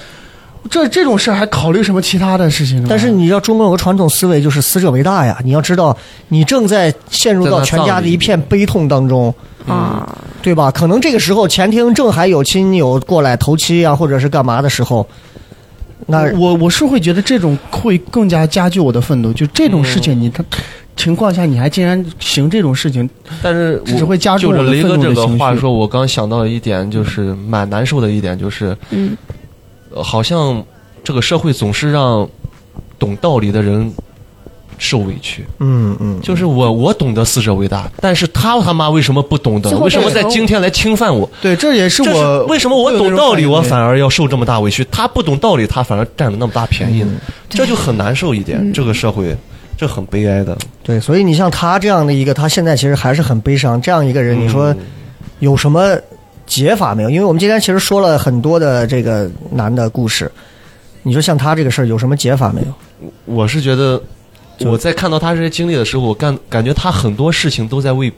这这种事儿还考虑什么其他的事情呢？但是你知道中国有个传统思维，就是死者为大呀。你要知道，你正在陷入到全家的一片悲痛当中，啊，对吧？可能这个时候前厅正还有亲友过来头七啊，或者是干嘛的时候，那我我是会觉得这种会更加加剧我的愤怒，就这种事情你他。情况下，你还竟然行这种事情，但是只会加重就我的愤是雷哥这。个话说，我刚想到了一点就是蛮难受的一点，就是嗯，呃好像这个社会总是让懂道理的人受委屈。嗯嗯，就是我我懂得死者为大，但是他他妈为什么不懂得为什么在今天来侵犯我？对，这也是我是为什么我懂道理，我反而要受这么大委屈？他不懂道理，他反而占了那么大便宜呢？这就很难受一点。嗯这个社会，这很悲哀的。对，所以你像他这样的一个，他现在其实还是很悲伤。这样一个人，你说嗯有什么解法没有？因为我们今天其实说了很多的这个男的故事，你说像他这个事儿有什么解法没有？我是觉得，就我在看到他这些经历的时候，我感感觉他很多事情都在为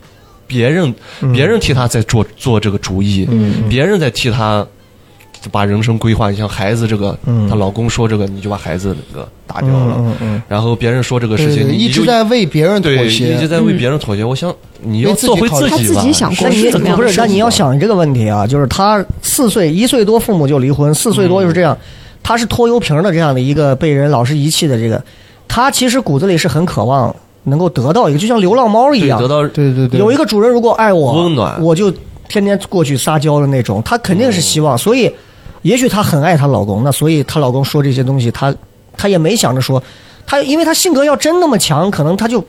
别人，嗯别人替他在做做这个主意，嗯别人在替他把人生规划。你像孩子这个，嗯她老公说这个，你就把孩子那个打掉了。然后别人说这个事情，你一直在为别人妥，协，一直在为别人妥协。我想你要为自己做回自己吧。他自己想过那你怎么样不是？但你要想这个问题啊，就是他四岁一岁多父母就离婚，四岁多就是这样，他是拖油瓶的这样的一个被人老是遗弃的这个，他其实骨子里是很渴望能够得到一个，就像流浪猫一样得，到对对对，有一个主人如果爱我，温暖我就天天过去撒娇的那种，他肯定是希望，所以也许她很爱她老公，那所以她老公说这些东西，她她也没想着说，她因为她性格要真那么强，可能她就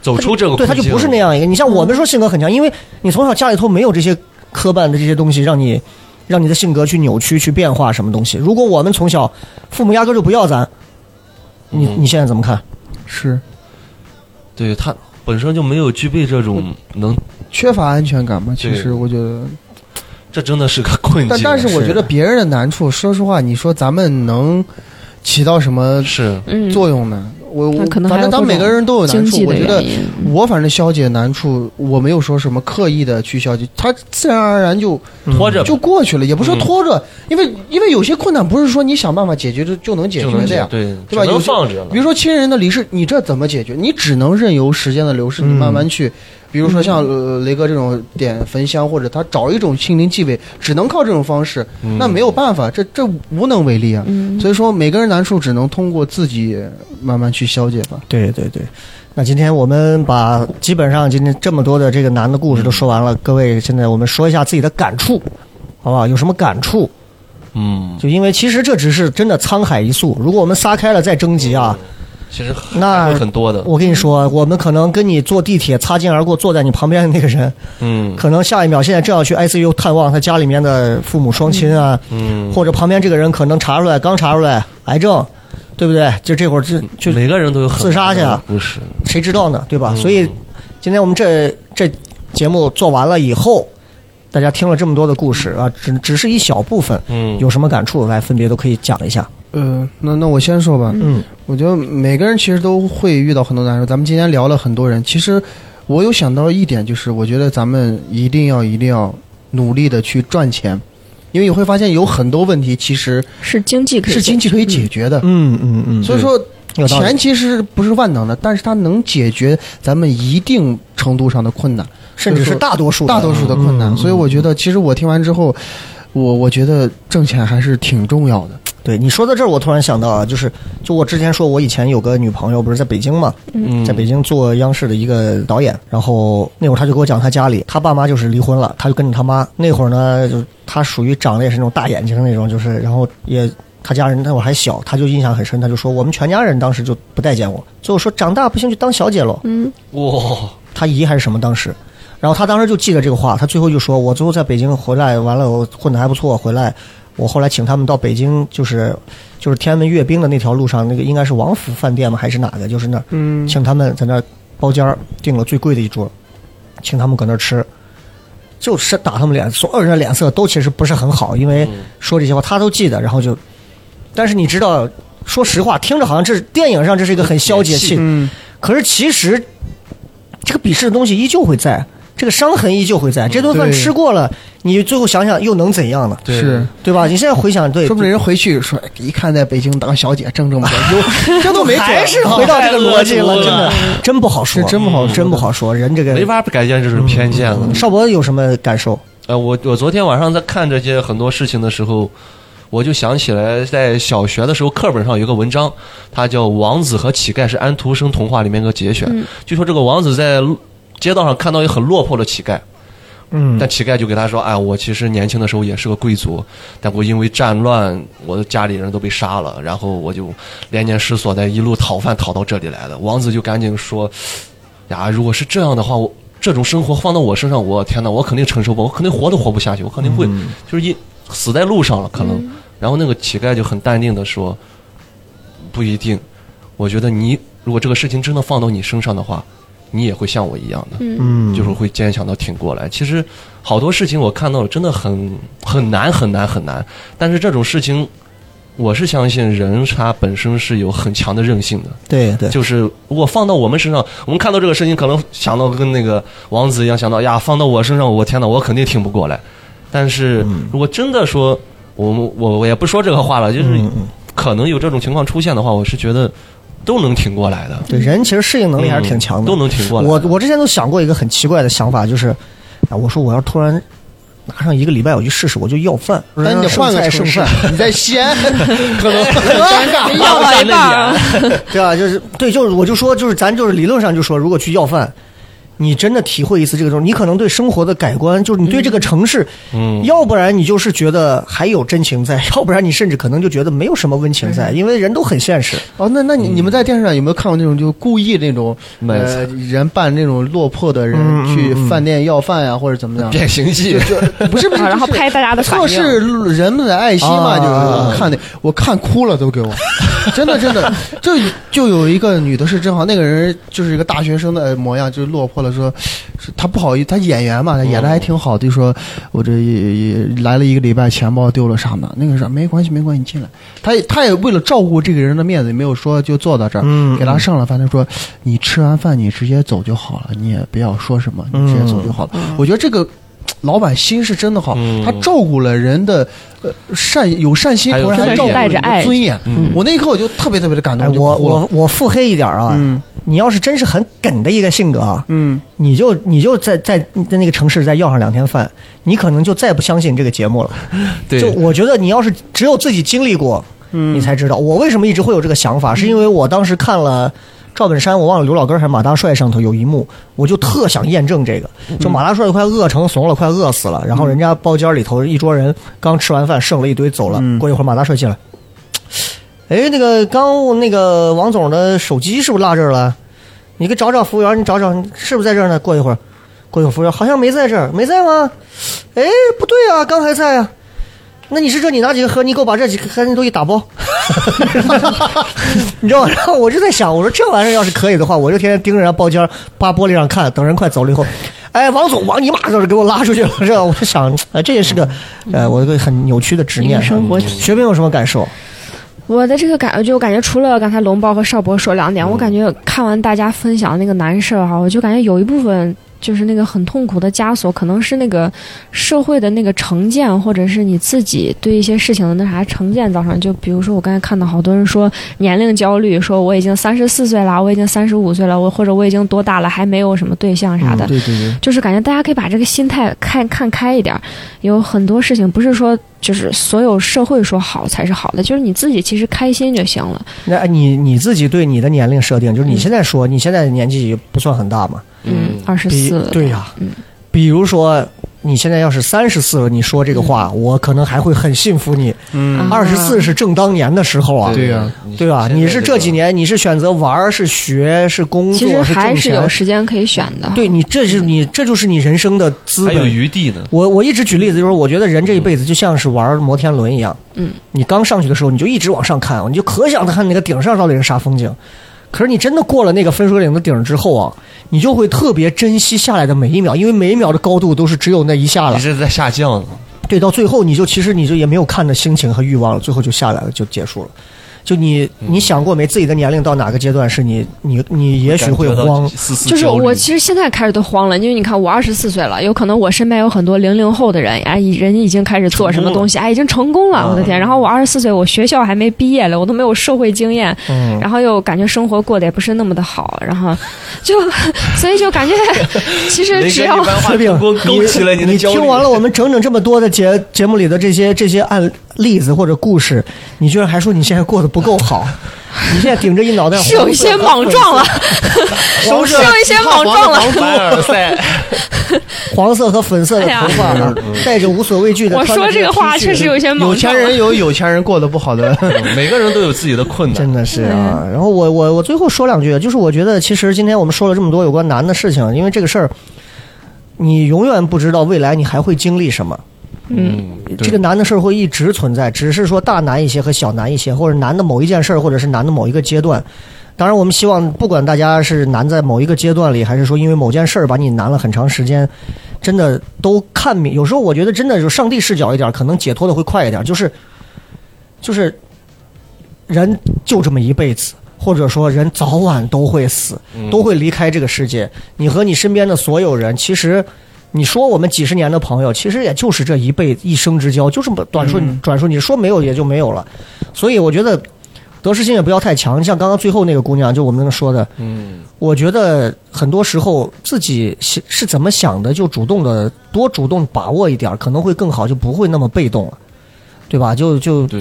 走出这个对，他就不是那样一个。你像我们说性格很强，因为你从小家里头没有这些磕绊的这些东西，让你让你的性格去扭曲、去变化什么东西。如果我们从小父母压根就不要咱，你嗯你现在怎么看？是对他本身就没有具备这种能，缺乏安全感嘛。其实我觉得，这真的是个困境。但但是我觉得别人的难处，说实话，你说咱们能起到什么是嗯，作用呢？我我可能反正当每个人都有难处，我觉得。我反正消解难处，我没有说什么刻意的去消解，它自然而然就拖着就过去了，也不是说嗯拖着，因为因为有些困难不是说你想办法解决就就能解决的呀。对对吧放着了。比如说亲人的离世，你这怎么解决？你只能任由时间的流逝，你嗯慢慢去。比如说像呃雷哥这种点焚香，或者他找一种心灵气味，只能靠这种方式，嗯那没有办法，这这无能为力啊。嗯，所以说每个人难处只能通过自己慢慢去消解吧。对对对。那今天我们把基本上今天这么多的这个难的故事都说完了，各位现在我们说一下自己的感触，好不好？有什么感触？嗯，就因为其实这只是真的沧海一粟，如果我们撒开了再征集啊，其实那很多的，我跟你说，我们可能跟你坐地铁擦肩而过，坐在你旁边的那个人，嗯。可能下一秒现在正要去 ICU 探望他家里面的父母双亲啊，嗯，或者旁边这个人可能查出来刚查出来癌症，对不对？就这会儿就就每个人都有自杀去啊。大的故事，谁知道呢，对吧？嗯。所以今天我们这这节目做完了以后，大家听了这么多的故事啊，只只是一小部分，嗯，有什么感触？来分别都可以讲一下。呃，那那我先说吧。嗯我觉得每个人其实都会遇到很多难受。咱们今天聊了很多人，其实我有想到一点，就是我觉得咱们一定要一定要努力的去赚钱，因为你会发现有很多问题其实是经济可以解是经济可以解决的。嗯嗯嗯，所以说，钱其实不是万能的，但是它能解决咱们一定程度上的困难，甚至是大多数大多数的困难。嗯所以我觉得，其实我听完之后，我我觉得挣钱还是挺重要的。对你说到这儿，我突然想到啊，就是就我之前说，我以前有个女朋友，不是在北京嘛，嗯在北京做央视的一个导演，然后那会儿他就给我讲他家里，他爸妈就是离婚了，他就跟着他妈。那会儿呢，就他属于长得也是那种大眼睛那种，就是然后也他家人那会儿还小，他就印象很深，他就说我们全家人当时就不待见我，最后说长大不行就当小姐喽。嗯，哇，他姨还是什么当时，然后他当时就记得这个话，他最后就说：“我最后在北京回来，完了我混的还不错，回来我后来请他们到北京，就是就是天安门阅兵的那条路上，那个应该是王府饭店吗？还是哪个？就是那儿，嗯请他们在那儿包间儿订了最贵的一桌，请他们搁那儿吃。”就是打他们脸，所有人的脸色都其实不是很好，因为说这些话他都记得，然后就，但是你知道，说实话，听着好像这是电影上这是一个很消解气，嗯，可是其实，这个鄙视的东西依旧会在，这个伤痕依旧会在。这顿饭吃过了，你最后想想又能怎样呢？对是。对吧？你现在回想，对，说不定人回去说，哎一看在北京当小姐挣这么多，这都没准还是回到这个逻辑了，真的真不好说，真不好真不好说。人这个没法改变这种偏见了。邵博有什么感受？呃，我我昨天晚上在看这些很多事情的时候，我就想起来，在小学的时候课本上有个文章，它叫《王子和乞丐》，是安徒生童话里面一个节选。据说这个王子在路街道上看到一个很落魄的乞丐，嗯但乞丐就给他说：“哎，我其实年轻的时候也是个贵族，但我因为战乱，我的家里人都被杀了，然后我就连年失所在一路讨饭讨到这里来的。”王子就赶紧说：“呀，如果是这样的话，我这种生活放到我身上，我天哪，我肯定承受不，我肯定活都活不下去，我肯定会、就是一死在路上了，可能。然后那个乞丐就很淡定的说：“不一定，我觉得你如果这个事情真的放到你身上的话，你也会像我一样的。”嗯，就是会坚强到挺过来。其实好多事情我看到了，真的很很难很难很难。但是这种事情，我是相信人他本身是有很强的韧性的。对对，就是如果放到我们身上，我们看到这个事情，可能想到跟那个王子一样，想到呀，放到我身上，我天哪，我肯定挺不过来。但是如果真的说，我们我我也不说这个话了，就是可能有这种情况出现的话，我是觉得都能挺过来的，对，人其实适应能力还是挺强的，嗯都能挺过来。我我之前都想过一个很奇怪的想法，就是，啊，我说我要突然拿上一个礼拜我去试试，我就要饭，那你得换个城市剩饭，，你在西安可能很尴尬。要到一半儿啊，对吧？就是对，就是我就说，就是咱就是理论上就说，如果去要饭，你真的体会一次这个东西，你可能对生活的改观，就是你对这个城市，嗯。要不然你就是觉得还有真情在，要不然你甚至可能就觉得没有什么温情在，因为人都很现实。哦，那那你你们在电视上有没有看过那种就故意那种呃人扮那种落魄的人去嗯。饭店要饭呀，或者怎么样？变形记，不是不是，啊然后拍大家的反测。试人们的爱心嘛，啊就是看的，我看哭了都给我，真的真的，就就有一个女的是正好那个人就是一个大学生的模样，就是落魄了，说是他不好意思，他演员嘛，他演的还挺好的，就说我这也也来了一个礼拜，钱包丢了啥的，那个啥没关系没关系，你进来，他也她也为了照顾这个人的面子，也没有说就坐到这儿，嗯给他上了饭，他说你吃完饭你直接走就好了，你也不要说什么，你直接走就好了。我觉得这个。老板心是真的好，嗯。他照顾了人的呃善有善心，有同时还照顾了你的带着爱。尊严。嗯。我那一刻我就特别特别的感哎，动，就我我我腹黑一点啊，嗯。你要是真是很梗的一个性格啊，嗯，你就你就在在在那个城市再要上两天饭，你可能就再不相信这个节目了。对。就我觉得你要是只有自己经历过，嗯。你才知道。我为什么一直会有这个想法，是因为我当时看了《赵本山，我忘了刘老根还是马大帅上头有一幕，我就特想验证这个，就马大帅快饿成怂了，快饿死了，然后人家包间里头一桌人刚吃完饭，剩了一堆走了，过一会儿马大帅进来，哎，那个刚那个王总的手机是不是落这儿了？你给找找服务员，你找找是不是在这儿呢？过一会儿，过一会儿服务员好像没在这儿，没在吗？哎，不对啊，刚还在啊。那你是这，你拿几个盒？你给我把这几个盒东西打包，你知道吗？然后我就在想，我说这玩意儿要是可以的话，我就天天盯着人家包间，扒玻璃上看，等人快走了以后，哎，王总，王你妈就是给我拉出去了，是吧？我就想，哎，这也是个，呃，我一个很扭曲的执念。生活学兵有什么感受？我的这个感，就我感觉除了刚才龙包和邵博说两点，我感觉看完大家分享那个难事儿哈，我就感觉有一部分就是那个很痛苦的枷锁，可能是那个社会的那个成见，或者是你自己对一些事情的那啥成见造成。就比如说我刚才看到好多人说年龄焦虑，说我已经三十四岁了，我已经三十五岁了，我或者我已经多大了还没有什么对象啥的。对对对，就是感觉大家可以把这个心态看看开一点儿，有很多事情不是说就是所有社会说好才是好的，就是你自己其实开心就行了。那你你自己对你的年龄设定，就是你现在说你现在年纪不算很大嘛？嗯，二十四。对呀、嗯比如说你现在要是三十四了，你说这个话，我可能还会很信服你。嗯，二十四是正当年的时候啊，对呀对吧？你是这几年，你是选择玩儿，是学，是工其实作，还是有。时间可以选的。对你，这是你，这就是你人生的资还有本。余地呢。我我一直举例子，就是我觉得人这一辈子就像是玩摩天轮一样，嗯，你刚上去的时候，你就一直往上看，你就可想看那个顶上到底是啥风景。可是你真的过了那个分水岭的顶之后啊，你就会特别珍惜下来的每一秒，因为每一秒的高度都是只有那一下了一直在下降，对，到最后你就其实你就也没有看的心情和欲望了，最后就下来了，就结束了。就你你想过没？自己的年龄到哪个阶段是你你你也许会慌，就是我其实现在开始都慌了，因为你看我二十四岁了，有可能我身边有很多零零后的人，哎，人已经开始做什么东西，哎，已经成功了，我的天！然后我二十四岁，我学校还没毕业了，我都没有社会经验，嗯，然后又感觉生活过得也不是那么的好，然后就 所以就感觉 其实只要你的焦虑。听完了我们整整这么多的节节目里的这些这些案例子或者故事，你居然还说你现在过得不够好？你现在顶着一脑袋是有一些莽撞了，黄色是有一些莽撞了。凡尔赛，黄色和粉色的头发带着无所畏惧的。我说这个话确实有些莽撞有。钱人有有钱人过得不好的，每个人都有自己的困难。真的是啊，然后我我我最后说两句，就是我觉得其实今天我们说了这么多有关难的事情，因为这个事儿，你永远不知道未来你还会经历什么。嗯，这个难的事儿会一直存在，只是说大难一些和小难一些，或者难的某一件事儿，或者是难的某一个阶段。当然，我们希望不管大家是难在某一个阶段里，还是说因为某件事儿把你难了很长时间，真的都看明。有时候我觉得真的就上帝视角一点，可能解脱的会快一点。就是就是人就这么一辈子，或者说人早晚都会死，都会离开这个世界。你和你身边的所有人，其实你说我们几十年的朋友，其实也就是这一辈一生之交，就这么短说转述，你说没有也就没有了。所以我觉得得失心也不要太强。像刚刚最后那个姑娘，就我们说的，嗯，我觉得很多时候自己是是怎么想的，就主动的多主动把握一点，可能会更好，就不会那么被动了，对吧？就就对，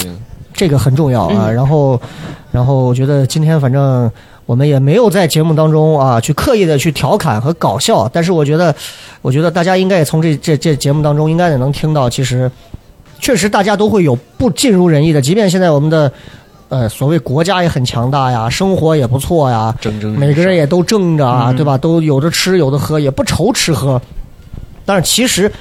这个很重要啊。然后，然后我觉得今天反正我们也没有在节目当中啊去刻意的去调侃和搞笑，但是我觉得，我觉得大家应该也从这这这节目当中应该也能听到，其实确实大家都会有不尽如人意的，即便现在我们的呃所谓国家也很强大呀，生活也不错呀，每个人也都挣着啊，对吧？都有的吃有的喝，也不愁吃喝。但是其实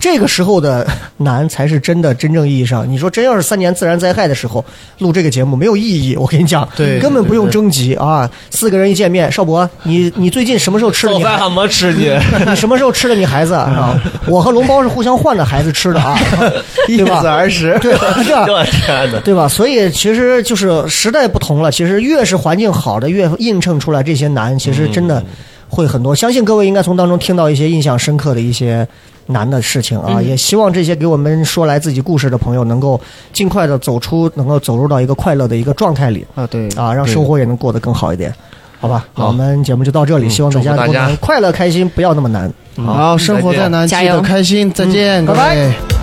这个时候的难才是真的真正意义上，你说真要是三年自然灾害的时候录这个节目没有意义，我跟你讲，对根本不用征集啊。四个人一见面，少博，你你最近什么时候吃的你早饭还没吃呢。你什么时候吃的你孩子啊？我和龙包是互相换着孩子吃的啊，对吧？而食。对吧？对吧？我天哪！对吧？所以其实就是时代不同了，其实越是环境好的，越映衬出来这些难，其实真的会很多。相信各位应该从当中听到一些印象深刻的一些难的事情啊，也希望这些给我们说来自己故事的朋友能够尽快的走出，能够走入到一个快乐的一个状态里啊，对啊，让生活也能过得更好一点。好吧，那好我们节目就到这里，嗯希望大家都能快乐开心，不要那么难。好，生活再难，记得开心，再见，拜拜。位。